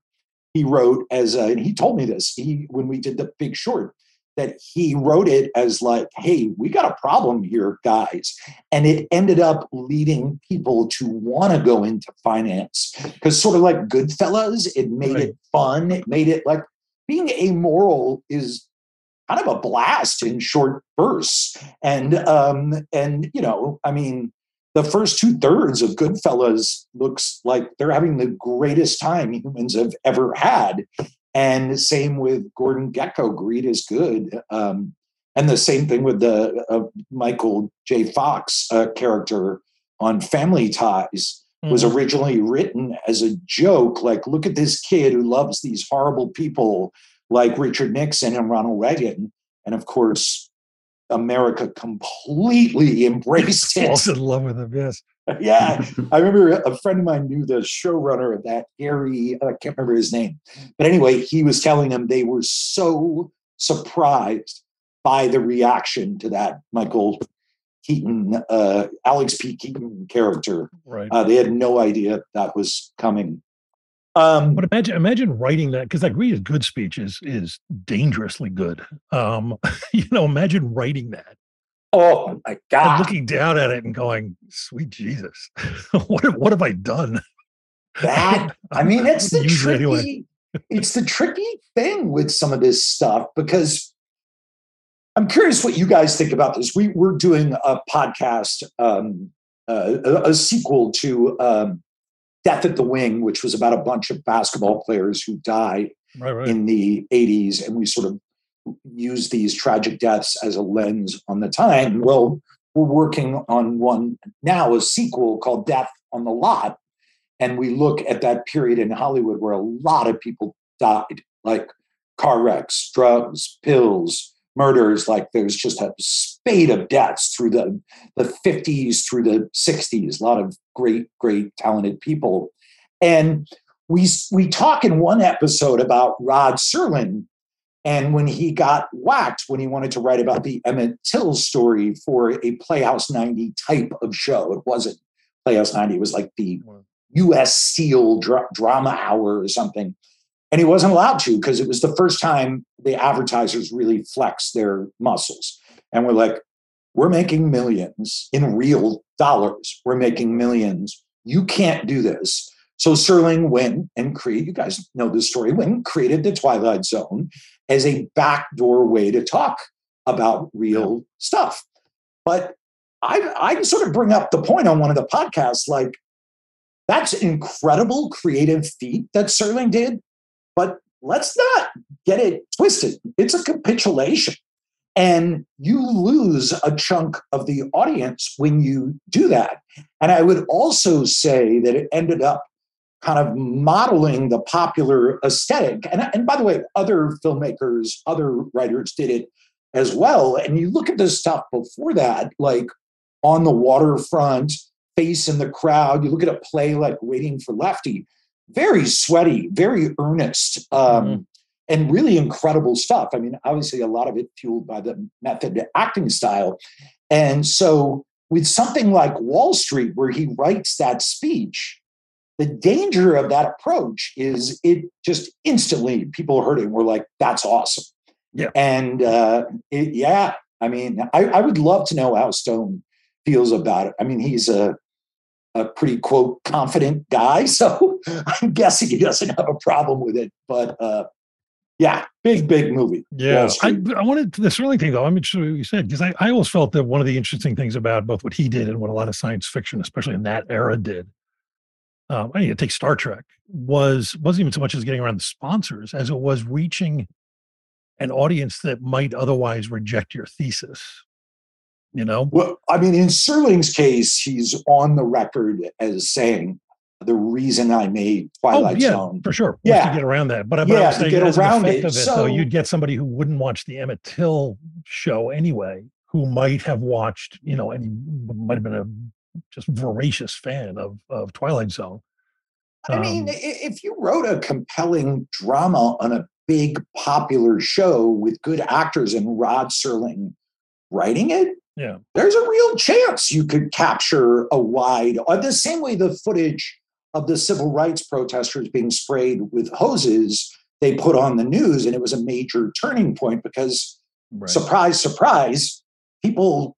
he wrote as, a, and he told me this he when we did the Big Short, that he wrote it as like, "Hey, we got a problem here, guys," and it ended up leading people to want to go into finance because sort of like Goodfellas, it made it fun. It made it like being amoral is kind of a blast in short bursts. And um, and you know, I mean, the first two thirds of Goodfellas looks like they're having the greatest time humans have ever had. And same with Gordon Gekko, Greed is Good. Um, and the same thing with the uh, Michael J. Fox uh, character on Family Ties. was Mhm. originally written as a joke. Like, look at this kid who loves these horrible people like Richard Nixon and Ronald Reagan. And of course, America completely embraced it. Falls in love with him. Yes. yeah, I remember a friend of mine knew the showrunner of that, Gary. I can't remember his name, but anyway, he was telling them they were so surprised by the reaction to that Michael Keaton, uh, Alex P. Keaton character. Right. Uh, they had no idea that was coming. Um, but imagine imagine writing that because like reading a good speech is is dangerously good. Um, you know, imagine writing that. Oh my God! looking down at it and going, "Sweet Jesus, what have- what have I done?" that I mean, it's the tricky. anyway. it's the tricky thing with some of this stuff because I'm curious what you guys think about this. We we're doing a podcast, um, uh, a, a sequel to um, Death at the Wing, which was about a bunch of basketball players who died Right, right. in the 80s, and we sort of use these tragic deaths as a lens on the time. Well, we're working on one now, a sequel called Death on the Lot. And we look at that period in Hollywood where a lot of people died, like car wrecks, drugs, pills, murders. Like there's just a spate of deaths through the, the 50s through the 60s. A lot of great, great, talented people. And we, we talk in one episode about Rod Serling and when he got whacked, when he wanted to write about the Emmett Till story for a Playhouse 90 type of show, it wasn't Playhouse 90, it was like the US Steel dra- drama hour or something. And he wasn't allowed to because it was the first time the advertisers really flexed their muscles. And we're like, we're making millions in real dollars. We're making millions. You can't do this. So Serling went and created, you guys know this story, went and created the Twilight Zone as a backdoor way to talk about real stuff. But I, I sort of bring up the point on one of the podcasts like, that's incredible creative feat that Serling did, but let's not get it twisted. It's a capitulation. And you lose a chunk of the audience when you do that. And I would also say that it ended up kind of modeling the popular aesthetic. And, and by the way, other filmmakers, other writers did it as well. And you look at the stuff before that, like on the waterfront, face in the crowd. You look at a play like Waiting for Lefty, very sweaty, very earnest, um, and really incredible stuff. I mean, obviously, a lot of it fueled by the method acting style. And so, with something like Wall Street, where he writes that speech, the danger of that approach is it just instantly people heard it and were like, that's awesome. Yeah. And uh, it, yeah, I mean, I, I would love to know how Stone feels about it. I mean, he's a, a pretty quote confident guy, so I'm guessing he doesn't have a problem with it. But uh, yeah, big, big movie. Yeah, I. I wanted the Serling thing though. I'm interested in what you said because I, I always felt that one of the interesting things about both what he did and what a lot of science fiction, especially in that era, did. Um, I need to take Star Trek was wasn't even so much as getting around the sponsors as it was reaching an audience that might otherwise reject your thesis. You know, Well, I mean, in Serling's case, he's on the record as saying the reason I made Twilight oh yeah, Zone. for sure. was Yeah. to get around that. But, but I Yeah, was to saying get as an around it. of it, So- though, you'd get somebody who wouldn't watch the Emmett Till show anyway, who might have watched, you know, and he might have been a just voracious fan of of Twilight Zone. I mean, Um, if you wrote a compelling drama on a big popular show with good actors and Rod Serling writing it, yeah, there's a real chance you could capture a wide, or the same way the footage of the civil rights protesters being sprayed with hoses they put on the news, and it was a major turning point because, surprise, surprise, people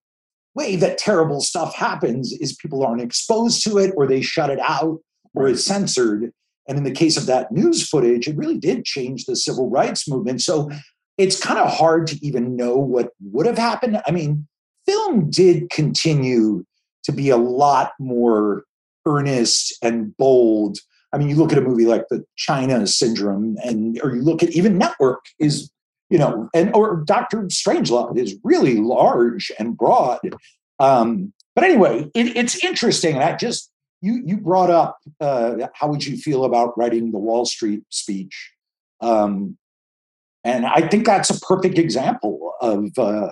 way that terrible stuff happens is people aren't exposed to it or they shut it out or it's censored. And in the case of that news footage, it really did change the civil rights movement. So it's kind of hard to even know what would have happened. I mean, film did continue to be a lot more earnest and bold. I mean, you look at a movie like the China Syndrome, and or you look at even Network is, you know, and or Doctor Strangelove is really large and broad. Um, but anyway, it, it's interesting, and I just you you brought up uh, how would you feel about writing the Wall Street speech, um, and I think that's a perfect example of uh,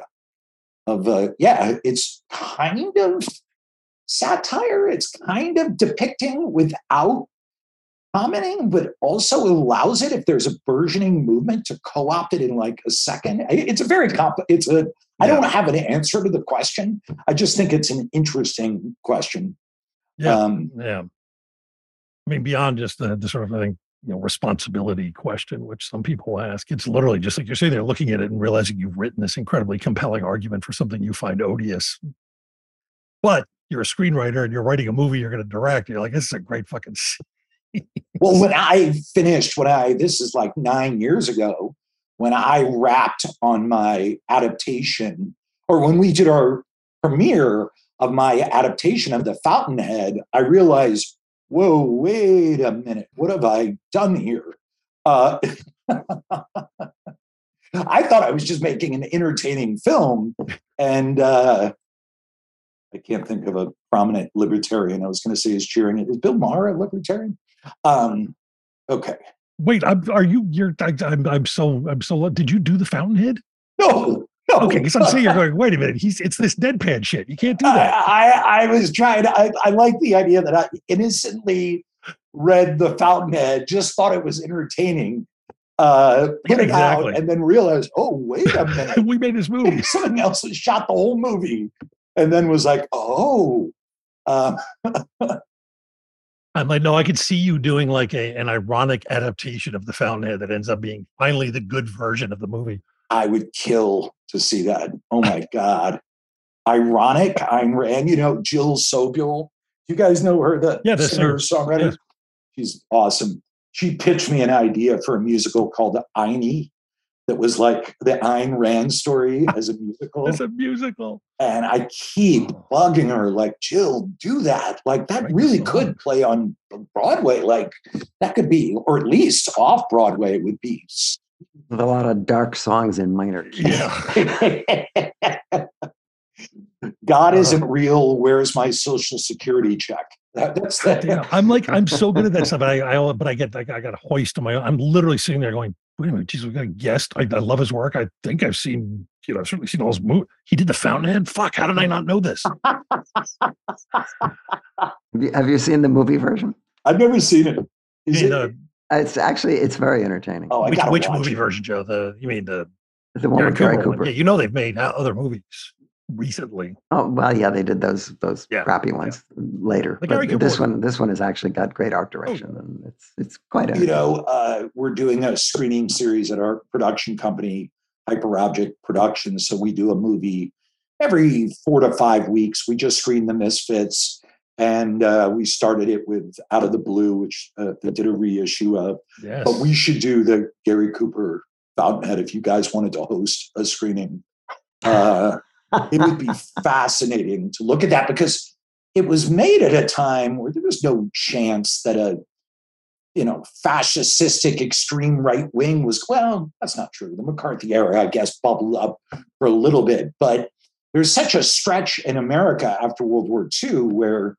of uh, yeah, it's kind of satire. It's kind of depicting without commenting, but also allows it if there's a burgeoning movement to co-opt it in like a second. It's a very comp. It's a. I don't have an answer to the question. I just think it's an interesting question. Yeah, Um, yeah. I mean, beyond just the, the sort of I think you know responsibility question, which some people ask, it's literally just like you're sitting there looking at it and realizing you've written this incredibly compelling argument for something you find odious, but you're a screenwriter and you're writing a movie you're going to direct. You're like, this is a great fucking. scene." Well, when I finished, when I this is like nine years ago, when I wrapped on my adaptation, or when we did our premiere of my adaptation of the Fountainhead, I realized, whoa, wait a minute, what have I done here? Uh, I thought I was just making an entertaining film, and uh, I can't think of a prominent libertarian. I was going to say is cheering it. Is Bill Maher a libertarian? Um, okay. Wait, I'm, are you? You're. I, I'm. I'm so. I'm so. Did you do the Fountainhead? No. No. Okay, because I'm sitting here going, wait a minute. He's. It's this deadpan shit. You can't do that. I, I, I was trying to, I, I like the idea that I innocently read the Fountainhead, just thought it was entertaining, uh, put it Exactly. out, and then realized, oh, wait a minute. we made this movie. Something else shot the whole movie. And then was like, oh. Uh, I'm like, no, I could see you doing like a an ironic adaptation of the Fountainhead that ends up being finally the good version of the movie. I would kill to see that. Oh my God. Ironic, Ayn Rand, you know, Jill Sobule. You guys know her, the Yeah, the singer songwriter? Yes. She's awesome. She pitched me an idea for a musical called Einie that was like the Ayn Rand story as a musical. It's a musical. and I keep bugging her, like, Jill, do that. Like, that really could play on Broadway. Like, that could be, or at least off Broadway would be a lot of dark songs in minor key. Yeah. God uh-huh. isn't real. Where's my social security check? That, that's that. Yeah, I'm like, I'm so good at that stuff. I, I but I get, like, I got a hoist on my. I'm literally sitting there going, wait a minute, Jesus, we got a guest. I, I love his work. I think I've seen, you know, I've certainly seen all his movies. He did the Fountainhead. Fuck, how did I not know this? Have you- Have you seen the movie version? I've never seen it. Is You mean it- the- It's actually it's very entertaining. Oh, I which which movie it. version, Joe? The you mean the The one with Gary Cooper. one? Yeah, you know they've made uh, other movies recently. Oh well, yeah, they did those those Yeah, crappy ones later. The But Gary this one. one, this one has actually got great art direction, and it's it's quite. you know, uh, we're doing a screening series at our production company, Hyperobject Productions. So we do a movie every four to five weeks. We just screen the Misfits, and uh, we started it with Out of the Blue, which uh, they did a reissue of. Yes. But we should do the Gary Cooper Fountainhead if you guys wanted to host a screening. Uh, it would be fascinating to look at that because it was made at a time where there was no chance that a you know fascistic extreme right wing was well that's not true the mccarthy era i guess bubbled up for a little bit but there's such a stretch in america after world war ii where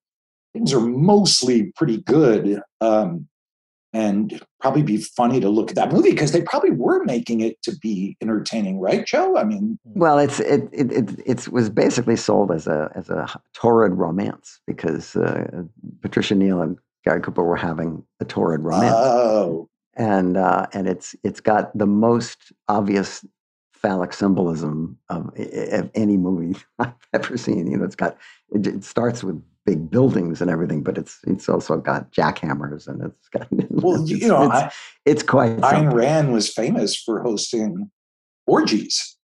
things are mostly pretty good um, and probably be funny to look at that movie because they probably were making it to be entertaining right joe? I mean Well, it's it it it it's, was basically sold as a as a torrid romance because uh, Patricia Neal and Gary Cooper were having a torrid romance, oh. And uh, and it's it's got the most obvious phallic symbolism of, of any movie I've ever seen. You know, it's got it, it starts with big buildings and everything, but it's it's also got jackhammers and it's got well it's, you know it's, I, it's quite Ayn something. Rand was famous for hosting orgies.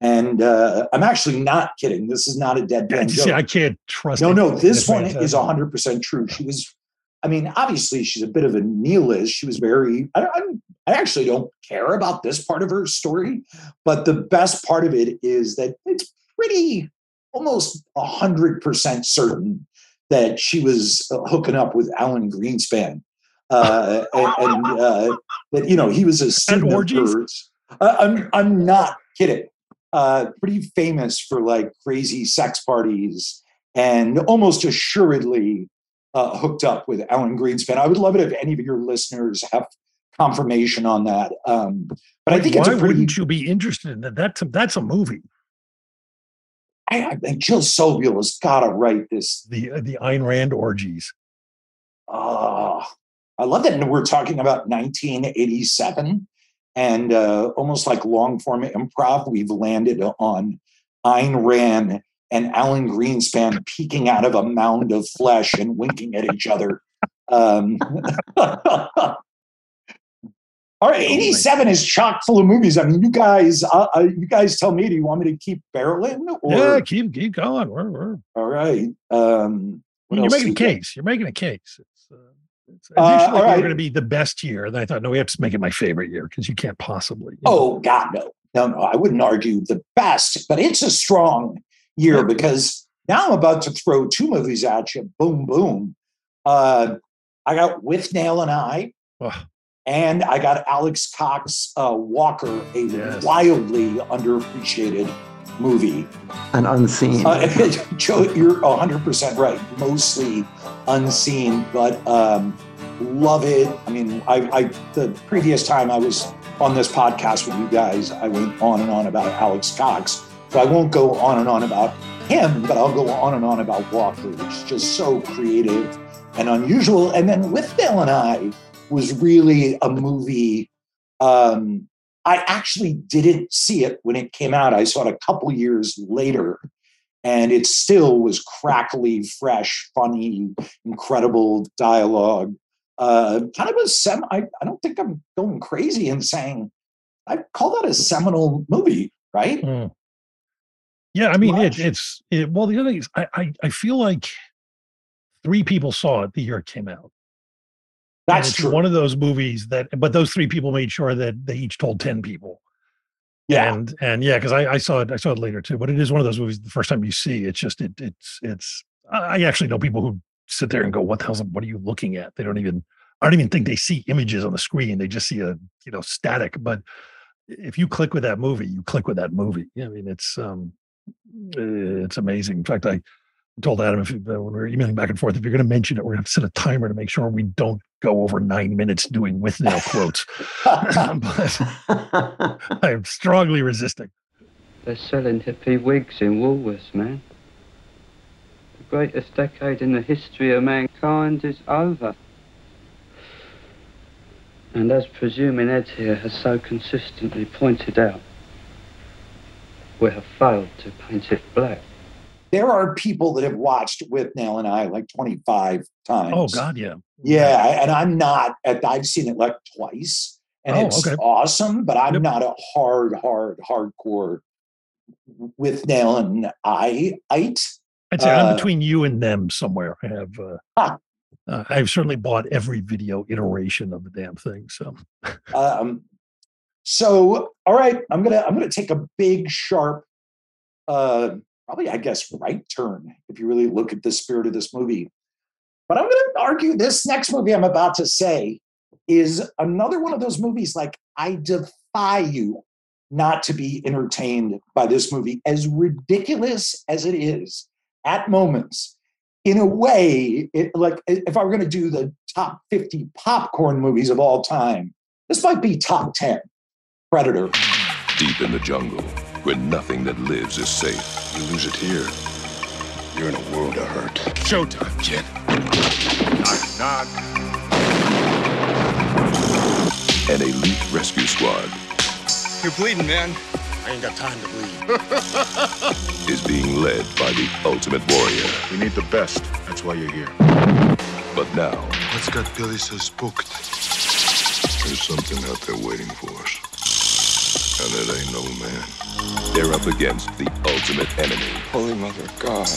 And uh, I'm actually not kidding. This is not a dead Yeah, man see, I can't trust. No, no, this one is 100% true. She was, I mean, obviously she's a bit of a nihilist. She was very, I, I'm, I actually don't care about this part of her story, but the best part of it is that it's pretty, almost 100% certain that she was uh, hooking up with Alan Greenspan. Uh, and and uh, that, you know, he was a student of hers. Uh, I'm, I'm not kidding. Uh, pretty famous for like crazy sex parties and almost assuredly uh, hooked up with Alan Greenspan. I would love it if any of your listeners have confirmation on that. Um, but I think why pretty. wouldn't you be interested in that? That's a, that's a movie. I, I think Jill Sobule has got to write this. The uh, the Ayn Rand orgies. Oh, I love that we're talking about 1987 and uh, almost like long form improv, we've landed on Ayn Rand and Alan Greenspan peeking out of a mound of flesh and winking at each other. Um, all right, 87 is chock full of movies. I mean, you guys, uh, uh, you guys tell me, do you want me to keep barreling? Or? Yeah, keep keep going. We're, we're, All right. Um, you're making a case. You're making a case. It's, uh, it's Uh, initially we were right. going to be the best year, and I thought, no, we have to make it my favorite year because you can't possibly. Oh God, no, no, no. I wouldn't argue the best, but it's a strong year because now I'm about to throw two movies at you. Boom, boom. Uh, I got Withnail and I, and I got Alex Cox uh, Walker, a wildly underappreciated movie. An unseen. Uh, Joe, you're 100% right. Mostly unseen, but um, love it. I mean, I, I the previous time I was on this podcast with you guys, I went on and on about Alex Cox. So I won't go on and on about him, but I'll go on and on about Walker, which is just so creative and unusual. And then with Bill and I was really a movie. Um, I actually didn't see it when it came out. I saw it a couple years later, and it still was crackly, fresh, funny, incredible dialogue. Uh, kind of a sem. I, I don't think I'm going crazy in saying I call that a seminal movie, right? Mm. Yeah, I mean, it, it's it, well. The other thing is, I, I I feel like three people saw it the year it came out. That's true. One of those movies that, but those three people made sure that they each told ten people. Yeah, and and yeah, because I, I saw it, I saw it later too. But it is one of those movies. The first time you see, it's just it, it's it's. I I actually know people who sit there and go, "What the hell's? What are you looking at?" They don't even. I don't even think they see images on the screen. They just see a you know static. But if you click with that movie, you click with that movie. I mean, it's um, it's amazing. In fact, I told Adam if, uh, when we were emailing back and forth, if you're going to mention it, we're going to set a timer to make sure we don't go over nine minutes doing Withnail quotes. but I'm strongly resisting. They're selling hippie wigs in Woolworths, man. The greatest decade in the history of mankind is over. And as presuming Ed here has so consistently pointed out, we have failed to paint it black. There are people that have watched Withnail and I like 25 times. Oh God, yeah. Yeah, and I'm not. At, I've seen it like twice, and Oh, it's okay. awesome. But I'm not a hard, hard, hardcore Withnail and I. Ite. I'd say I'm Uh, between you and them somewhere. I have. Uh, uh, I've certainly bought every video iteration of the damn thing. So Um, so, all right, I'm gonna I'm gonna take a big, sharp, uh, probably I guess right turn if you really look at the spirit of this movie. But I'm gonna argue this next movie I'm about to say is another one of those movies. Like I defy you not to be entertained by this movie, as ridiculous as it is at moments. In a way, it, like if I were going to do the top 50 popcorn movies of all time, this might be top 10. Predator. Deep in the jungle, where nothing that lives is safe. You lose it here, you're in a world of hurt. Showtime, kid. Knock, knock. An elite rescue squad You're bleeding, man. I ain't got time to bleed. is being led by the ultimate warrior. We need the best. That's why you're here. But now, What's got Billy so spooked? There's something out there waiting for us. And it ain't no man. they're up against the ultimate enemy. Holy Mother of God.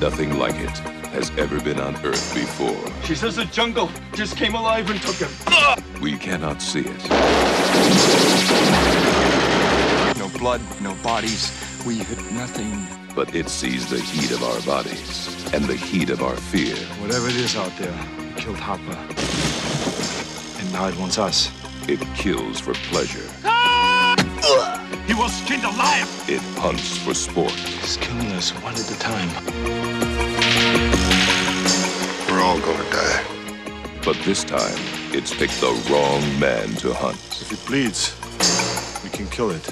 Nothing like it has ever been on Earth before. She says the jungle just came alive and took him. Ah! We cannot see it, No blood, no bodies. We hit nothing. but it sees the heat of our bodies and the heat of our fear. Whatever it is out there, it killed Hopper. And now it wants us. It kills for pleasure. He was skinned alive. It hunts for sport. It's killing us one at a time. We're all gonna die. But this time, it's picked the wrong man to hunt. If it bleeds, we can kill it.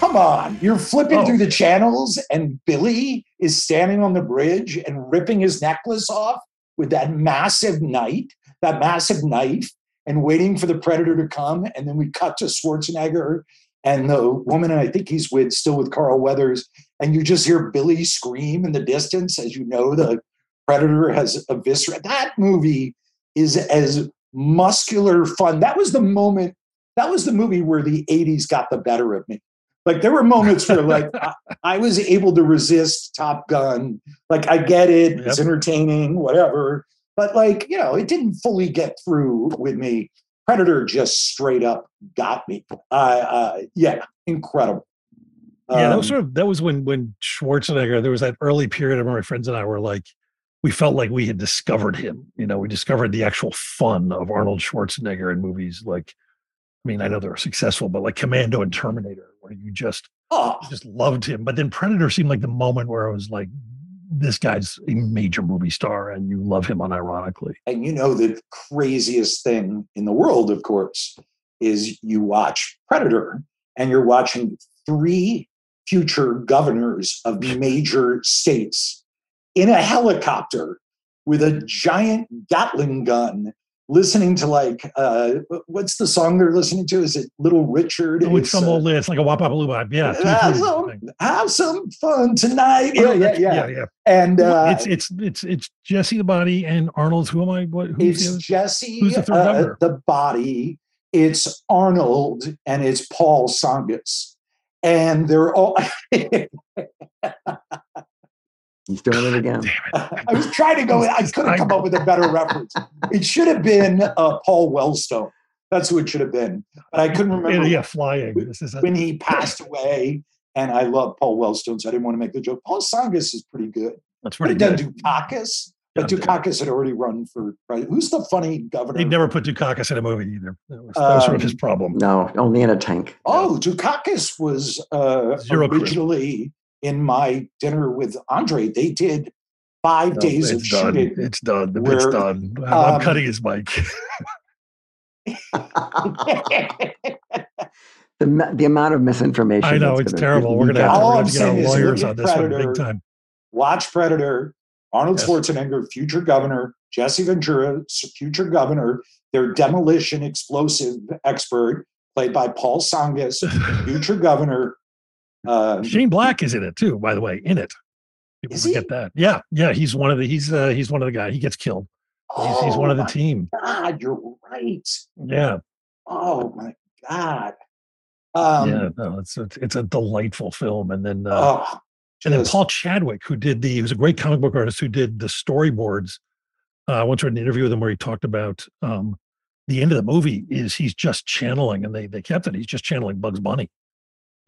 Come on, you're flipping Oh. through the channels, and Billy is standing on the bridge and ripping his necklace off with that massive knife, that massive knife, and waiting for the predator to come. And then we cut to Schwarzenegger and the woman, and I think he's with, still with Carl Weathers, and you just hear Billy scream in the distance as you know the predator has eviscerated. That movie is as muscular fun. That was the moment. That was the movie where the 80s got the better of me. Like there were moments where like I, I was able to resist Top Gun. Like I get it, it's entertaining, whatever. But like, you know, it didn't fully get through with me. Predator just straight up got me. Uh, uh yeah, incredible. Yeah, that was Um, sort of that was when when Schwarzenegger. There was that early period. I remember my friends and I were like, we felt like we had discovered him. You know, we discovered the actual fun of Arnold Schwarzenegger in movies. Like, I mean, I know they're successful, but like Commando and Terminator, where you just oh, you just loved him. But then Predator seemed like the moment where I was like, this guy's a major movie star, and you love him unironically. and you know the craziest thing in the world of course is you watch predator and you're watching three future governors of major states in a helicopter with a giant gatling gun listening to like uh what's the song they're listening to is it little richard Oh, it's some uh, old, it's like a wap wap loop. Yeah, have, some, have some fun tonight Oh, yeah yeah yeah, yeah, yeah. and uh it's it's it's it's Jesse the Body and Arnold's. Who am I? What? Who's it's other? Jesse, Who's the third uh, governor? the body, it's Arnold, and it's Paul Tsongas. And they're all, He's doing it again. I was trying to go, I couldn't come up with a better reference. It should have been uh, Paul Wellstone. That's who it should have been. But I couldn't remember Yeah, yeah, flying. This is a, when he passed away. And I love Paul Wellstone, so I didn't want to make the joke. Paul Tsongas is pretty good. that's Could pretty have good. done Dukakis, but Done Dukakis had already run for, right? Who's the funny governor? They never put Dukakis in a movie either. That was, that was sort of his Um, problem. No, only in a tank. Oh, Dukakis was uh, Zero crew. originally in my dinner with Andre. They did five No, days of it's done. shooting. It's done. The bit's where, done. I'm, I'm um, cutting his mic. The, the amount of misinformation. I know that's it's gonna terrible. We're gonna have to, out. All we're I'm gonna have to get our lawyers at on this one big time. Watch Predator. Arnold Yes. Schwarzenegger, future governor. Jesse Ventura, future governor. Their demolition explosive expert, played by Paul Tsongas, future governor. Um, Shane Black is in it too, by the way. In it. People Is he? forget that. Yeah, yeah. He's one of the. He's uh, he's one of the guy. He gets killed. He's, he's one of the oh team. God, you're right. Yeah, Oh my God. Um, yeah. No, it's it's, it's a delightful film. And then uh, oh, and then Paul Chadwick, who did the, he was a great comic book artist who did the storyboards. Uh, I once read an interview with him where he talked about um, the end of the movie is he's just channeling, and they they kept it. He's just channeling Bugs Bunny.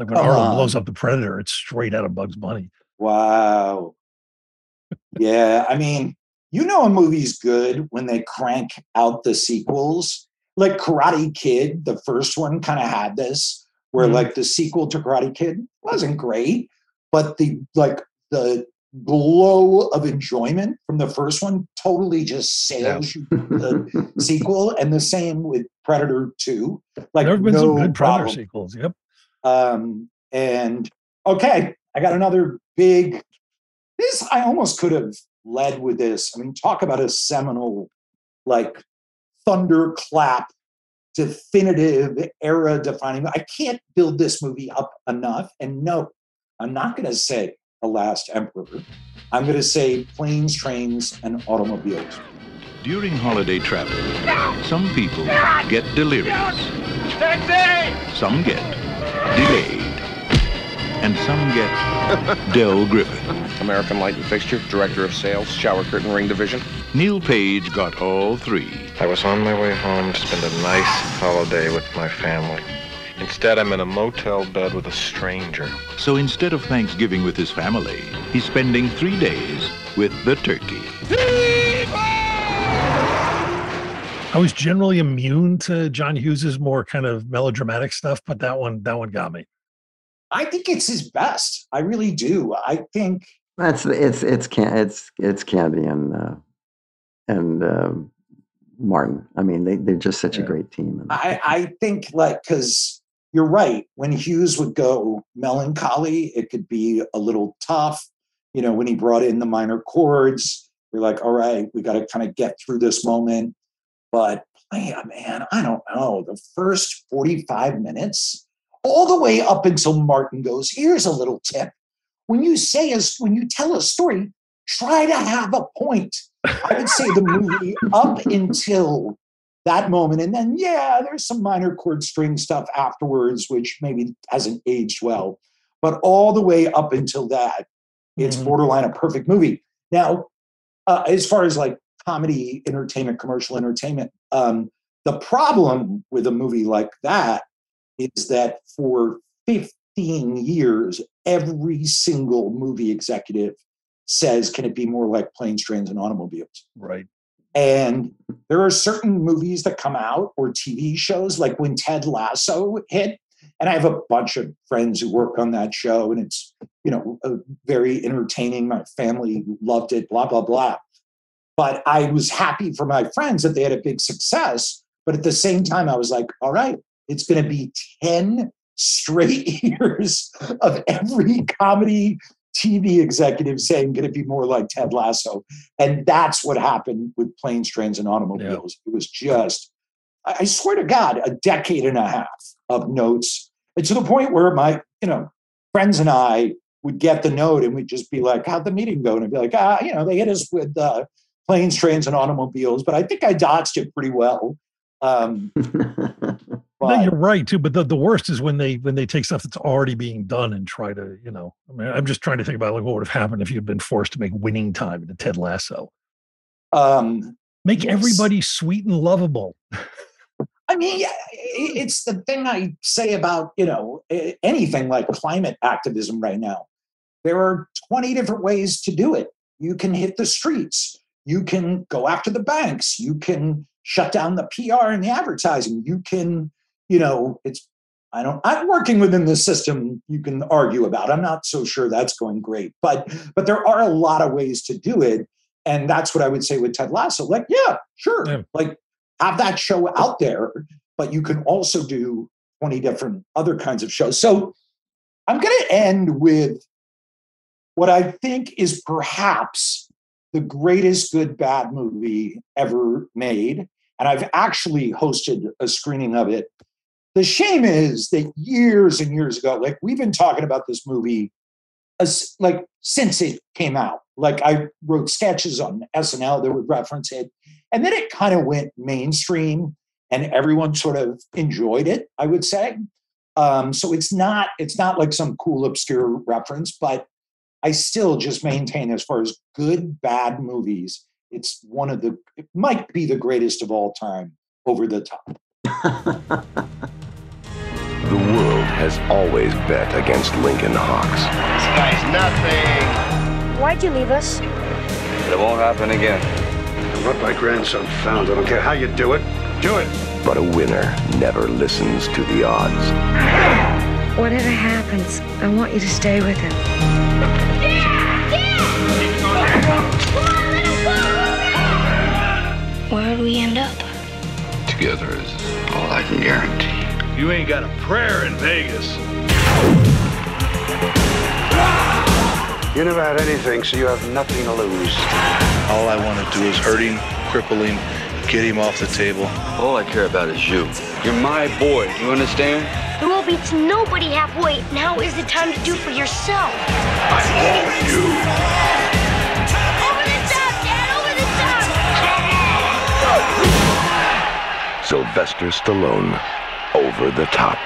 Like when Arnold Uh-huh. blows up the Predator, it's straight out of Bugs Bunny. Wow. yeah, I mean, you know a movie's good when they crank out the sequels. Like Karate Kid, the first one kind of had this, where Mhm. like the sequel to Karate Kid wasn't great, but the like the glow of enjoyment from the first one totally just sails you the sequel. And the same with Predator 2. Like there have been no some good Predator problem. sequels. Yep. Um, and okay, I got another big. This I almost could have led with this. I mean, talk about a seminal, like thunderclap, definitive era defining. I can't build this movie up enough. And no, I'm not going to say The Last Emperor. I'm going to say planes, trains, and automobiles. During holiday travel, some people get delirious, some get delayed, and some get Del Griffith. American Lighting Fixture, Director of Sales, Shower Curtain Ring Division. Neil Page got all three. I was on my way home to spend a nice holiday with my family. Instead, I'm in a motel bed with a stranger. So instead of Thanksgiving with his family, he's spending three days with the turkey. I was generally immune to John Hughes's more kind of melodramatic stuff, but that one that one got me. I think it's his best. I really do. I think That's it's it's can it's it's Candy and uh, and um, Martin. I mean, they they're just such a great team. And I, I think like because you're right. When Hughes would go melancholy, it could be a little tough. You know, when he brought in the minor chords, you're like, all right, we got to kind of get through this moment. But man, man, I don't know. The first 45 minutes, all the way up until Martin goes, here's a little tip. When you say as when you tell a story, try to have a point. I would say the movie up until that moment. And then, yeah, there's some minor chord string stuff afterwards, which maybe hasn't aged well. But all the way up until that, it's Mhm. borderline a perfect movie. Now, uh, as far as like comedy, entertainment, commercial entertainment, um, the problem with a movie like that is that for 15 years, every single movie executive says, can it be more like planes, trains, and automobiles? Right. And there are certain movies that come out or TV shows, like when Ted Lasso hit. And I have a bunch of friends who work on that show, and it's you know very entertaining. My family loved it, blah blah blah. But I was happy for my friends that they had a big success. But at the same time, I was like, all right, it's going to be ten straight years of every comedy TV executive saying, "Going to be more like Ted Lasso," and that's what happened with planes, trains, and automobiles. It was just, I I swear to God, a decade and a half of notes, and to the point where my, you know, friends and I would get the note and we'd just be like, "How'd the meeting go?" And I'd be like, "Ah, you know, they hit us with uh, planes, trains, and automobiles," but I think I dodged it pretty well. Um, No, you're right too. But the, the worst is when they when they take stuff that's already being done and try to, you know, I mean, I'm just trying to think about like what would have happened if you'd been forced to make winning time into Ted Lasso. um, Make yes. everybody sweet and lovable. I mean, yeah, it's the thing I say about, you know, anything like climate activism right now. There are 20 different ways to do it. You can hit the streets. You can go after the banks. You can shut down the PR and the advertising. You can, you know, it's, I don't, I'm working within the system you can argue about. I'm not so sure that's going great, but, but there are a lot of ways to do it. And that's what I would say with Ted Lasso. Like, yeah, sure. Like, have that show out there, but you can also do 20 different other kinds of shows. So I'm going to end with what I think is perhaps the greatest good bad movie ever made. And I've actually hosted a screening of it. The shame is that years and years ago, like we've been talking about this movie as like since it came out. Like I wrote sketches on SNL that would reference it. And then it kind of went mainstream and everyone sort of enjoyed it, I would say. Um, so it's not it's not like some cool obscure reference, but I still just maintain as far as good bad movies, it's one of the it might be the greatest of all time over the top. The world has always bet against Lincoln Hawks. This guy's nothing. Why'd you leave us? It won't happen again. What my grandson found, I don't care how you do it, do it. But a winner never listens to the odds. Whatever happens, I want you to stay with him. Together is all I can guarantee. You ain't got a prayer in Vegas. You never had anything, so you have nothing to lose. All I want to do is hurt him, cripple him, get him off the table. All I care about is you. You're my boy. You understand? The world beats nobody halfway. Now is the time to do for yourself. I want you. Sylvester Stallone, over the top.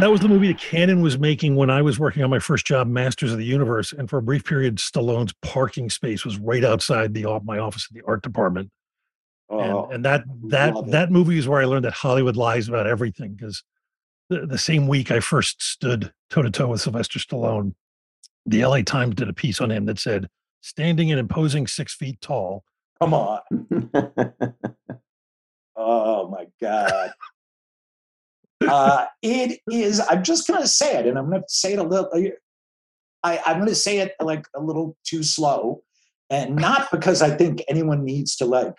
That was the movie that Cannon was making when I was working on my first job, Masters of the Universe. And for a brief period, Stallone's parking space was right outside the my office in the art department. Oh, and, and that that that movie is where I learned that Hollywood lies about everything. Because the, the same week I first stood toe to toe with Sylvester Stallone, the LA Times did a piece on him that said, "Standing and imposing six feet tall." Come on. oh my God. Uh, it is. I'm just going to say it, and I'm going to say it a little. I, I'm going to say it like a little too slow, and not because I think anyone needs to like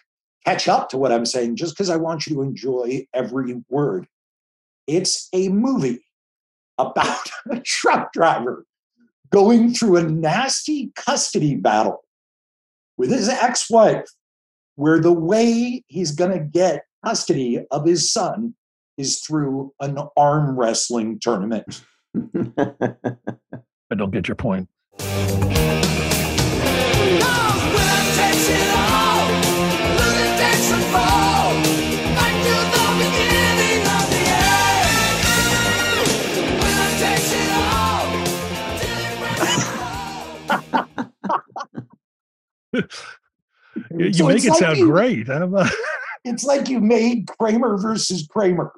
catch up to what I'm saying, just because I want you to enjoy every word. It's a movie about a truck driver going through a nasty custody battle with his ex wife, where the way he's going to get custody of his son is through an arm wrestling tournament. I don't get your point. You So make it like sound you- great. Uh, it's like you made Kramer versus Kramer.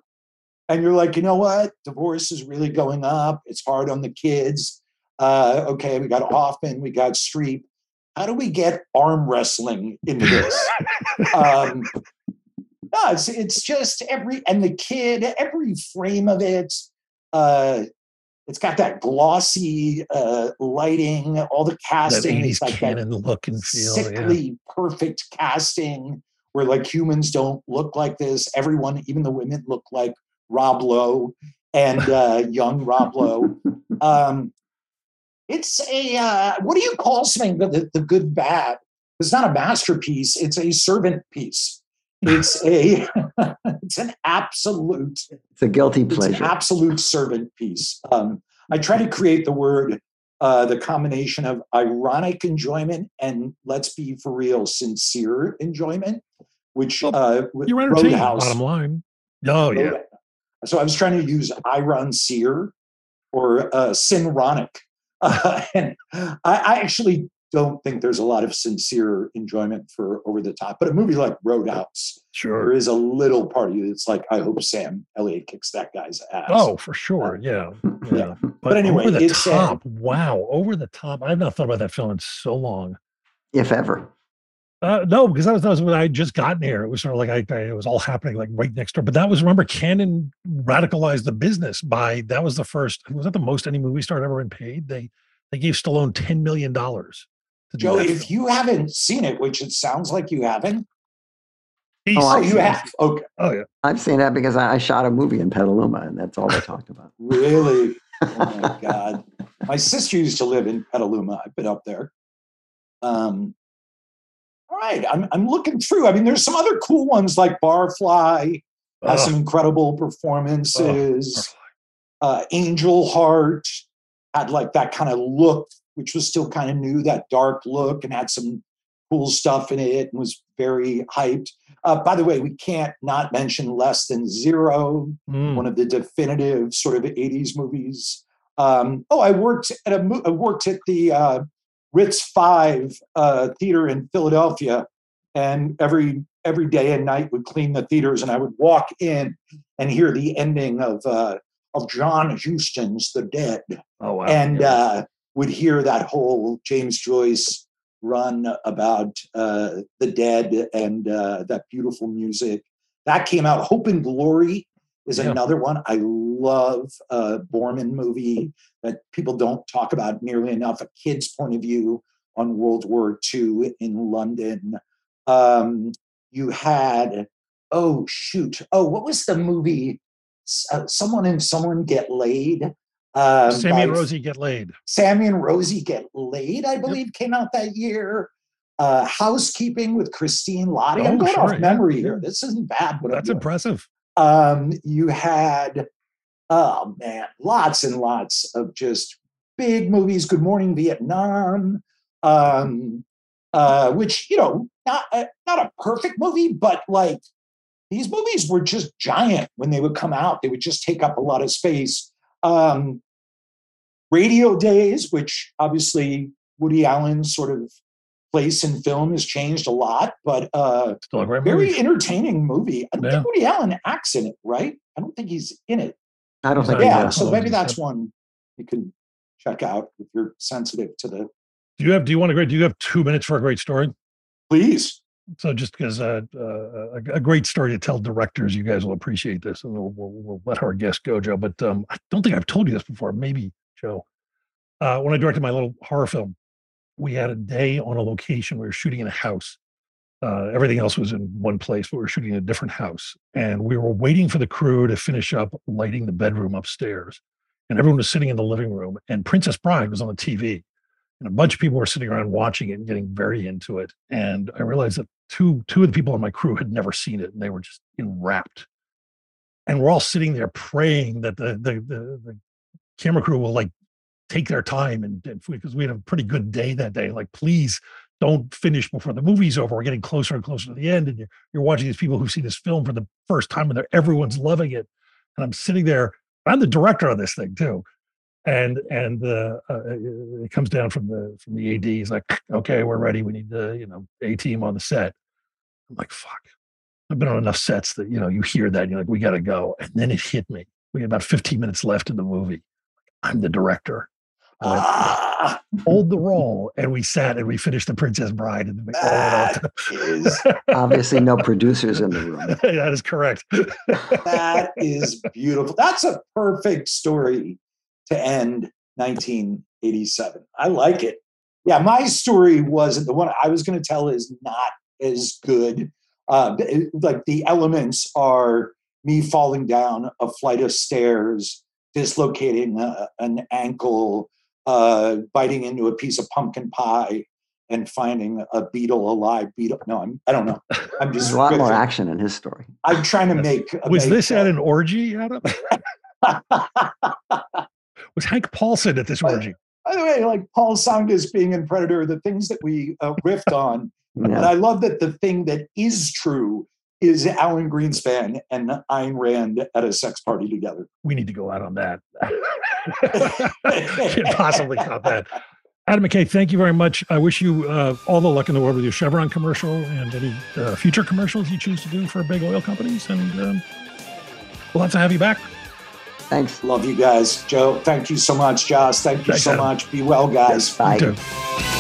And you're like, you know what? Divorce is really going up. It's hard on the kids. Uh, okay, we got Hoffman, we got Streep. How do we get arm wrestling into this? um, no, it's, it's just every, and the kid, every frame of it, uh, it's got that glossy uh, lighting, all the that casting. 80s It's like that look and feel. Yeah. sickly perfect casting where like humans don't look like this. Everyone, even the women, look like Rob Lowe and uh, young Rob Lowe. Um, it's a uh, what do you call something the, the, the good bad? It's not a masterpiece. It's a servant piece. It's a it's an absolute It's a guilty it's an pleasure. absolute servant piece. Um, I try to create the word, uh, the combination of ironic enjoyment and let's be for real, sincere enjoyment, which uh, with You're entertained, Roadhouse. bottom line. Oh, yeah. So I was trying to use iron seer or uh, synronic. Uh, and I, I actually don't think there's a lot of sincere enjoyment for over the top. But a movie like Roadhouse, Sure. there is a little part of you that's like, I hope Sam Elliott kicks that guy's ass. Oh, for sure. Yeah. Yeah. But anyway, over the it's, uh, top. wow. Over the top. I've not thought about that film in so long. If ever. Uh, no, because that was, that was when I had just gotten here. It was sort of like I, I, it was all happening like right next door. But that was remember Cannon radicalized the business by that was the first. Was that the most any movie star had ever been paid? They they gave Stallone ten million dollars. Joe, if you haven't seen it, which it sounds like you haven't, Oh, oh, I've you it. have. Okay, Oh yeah. I've seen that because I, I shot a movie in Petaluma, and that's all they talked about. really? Oh my God. My sister used to live in Petaluma. I've been up there. Um, all right, I'm, I'm looking through. I mean, there's some other cool ones like Barfly has some incredible performances. uh, Angel Heart had like that kind of look, which was still kind of new, that dark look, and had some cool stuff in it and was very hyped. Uh, by the way, we can't not mention Less Than Zero, Mm. one of the definitive sort of 80s movies. Um, oh, I worked at a I worked at the uh, Ritz Five uh, theater in Philadelphia, and every every day and night would clean the theaters, and I would walk in and hear the ending of uh, of John Huston's The Dead, Oh wow. and Yeah. Would hear that whole James Joyce run about uh, the dead and uh, that beautiful music. That came out. Hope and Glory is Yeah. another one. I love a Boorman movie that people don't talk about nearly enough. A kid's point of view on World War II in London. Um, you had oh shoot oh what was the movie? Uh, someone and someone get laid. Um, Sammy and Rosie get laid. Sammy and Rosie Get Laid, I believe, came out that year. Uh, Housekeeping with Christine Lahti. I'm Oh, going sure, off memory yeah. here. This isn't bad. What That's impressive. Um, you had, oh man, lots and lots of just big movies. Good Morning Vietnam, um, uh, which you know, not a, not a perfect movie, but like these movies were just giant when they would come out. They would just take up a lot of space. Um, Radio Days, which obviously Woody Allen's sort of place in film has changed a lot, but uh, Still a great very movie. entertaining movie. I don't Yeah. think Woody Allen acts in it, right? I don't think he's in it. I don't think. Yeah, so maybe that's one you can check out if you're sensitive to the. Do you have? Do you want a great? Do you have two minutes for a great story? Please, so just because uh, uh, a, a great story to tell directors, you guys will appreciate this, and we'll, we'll, we'll let our guest go, Joe. But um, I don't think I've told you this before. Maybe Joe, uh, when I directed my little horror film, we had a day on a location. We were shooting in a house. Uh, everything else was in one place, but we were shooting in a different house, and we were waiting for the crew to finish up lighting the bedroom upstairs, and everyone was sitting in the living room, and Princess Bride was on the TV and a bunch of people were sitting around watching it and getting very into it. And I realized that two two of the people on my crew had never seen it, and they were just enwrapped. And we're all sitting there praying that the the the, the camera crew will like take their time and, because we had a pretty good day that day. Like, please don't finish before the movie's over. We're getting closer and closer to the end, and you're you're watching these people who see this film for the first time, and they're everyone's loving it. And I'm sitting there. I'm the director of this thing too and and uh, uh, it comes down from the from the AD. He's like, okay, we're ready. We need the you know A team on the set. I'm like, fuck. I've been on enough sets that you know you hear that and you're like, we got to go. And then it hit me. We had about 15 minutes left in the movie. I'm the director. Ah. Hold the roll, and we sat and we finished the Princess Bride. And we that is obviously no producers in the room. that is correct. that is beautiful. That's a perfect story to end 1987. I like it. Yeah, my story wasn't the one I was going to tell is not as good. Uh, like the elements are me falling down a flight of stairs, dislocating a, an ankle, uh, biting into a piece of pumpkin pie, and finding a beetle alive beetle. No, I'm, I don't know. I'm just There's a lot more action in his story. I'm trying to make. Was make, this at an orgy, Adam? was Hank Paulson at this orgy? By the way, like Paul Tsongas being in Predator, the things that we uh, riffed on, yeah. and I love that the thing that is true is Alan Greenspan and Ayn Rand at a sex party together. We need to go out on that. Can't possibly top that. Adam McKay, thank you very much. I wish you uh, all the luck in the world with your Chevron commercial and any uh, future commercials you choose to do for big oil companies. And um, we'll have to have you back. Thanks. Love you guys. Joe, thank you so much. Josh, thank you Thanks, so Adam. much. Be well, guys. Yes, bye.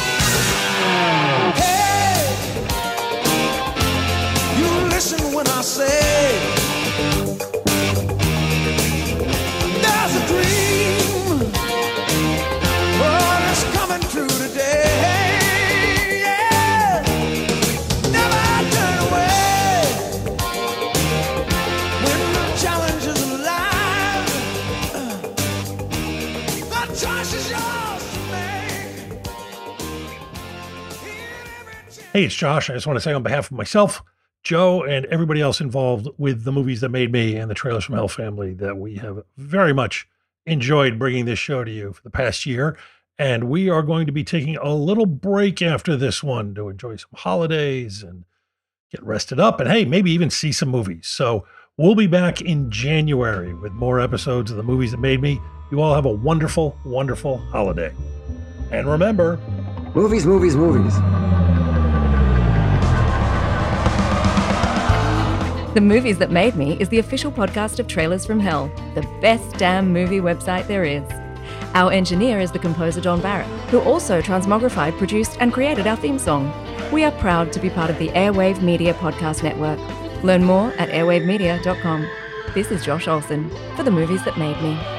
Hey, it's Josh. I just want to say on behalf of myself, Joe, and everybody else involved with the movies that made me and the Trailers from Hell family that we have very much enjoyed bringing this show to you for the past year. And we are going to be taking a little break after this one to enjoy some holidays and get rested up and hey, maybe even see some movies. So we'll be back in January with more episodes of the movies that made me. You all have a wonderful, wonderful holiday. And remember movies, movies, movies. The Movies That Made Me is the official podcast of Trailers from Hell, the best damn movie website there is. Our engineer is the composer Don Barrett, who also transmogrified, produced, and created our theme song. We are proud to be part of the Airwave Media Podcast Network. Learn more at airwavemedia.com. This is Josh Olson for The Movies That Made Me.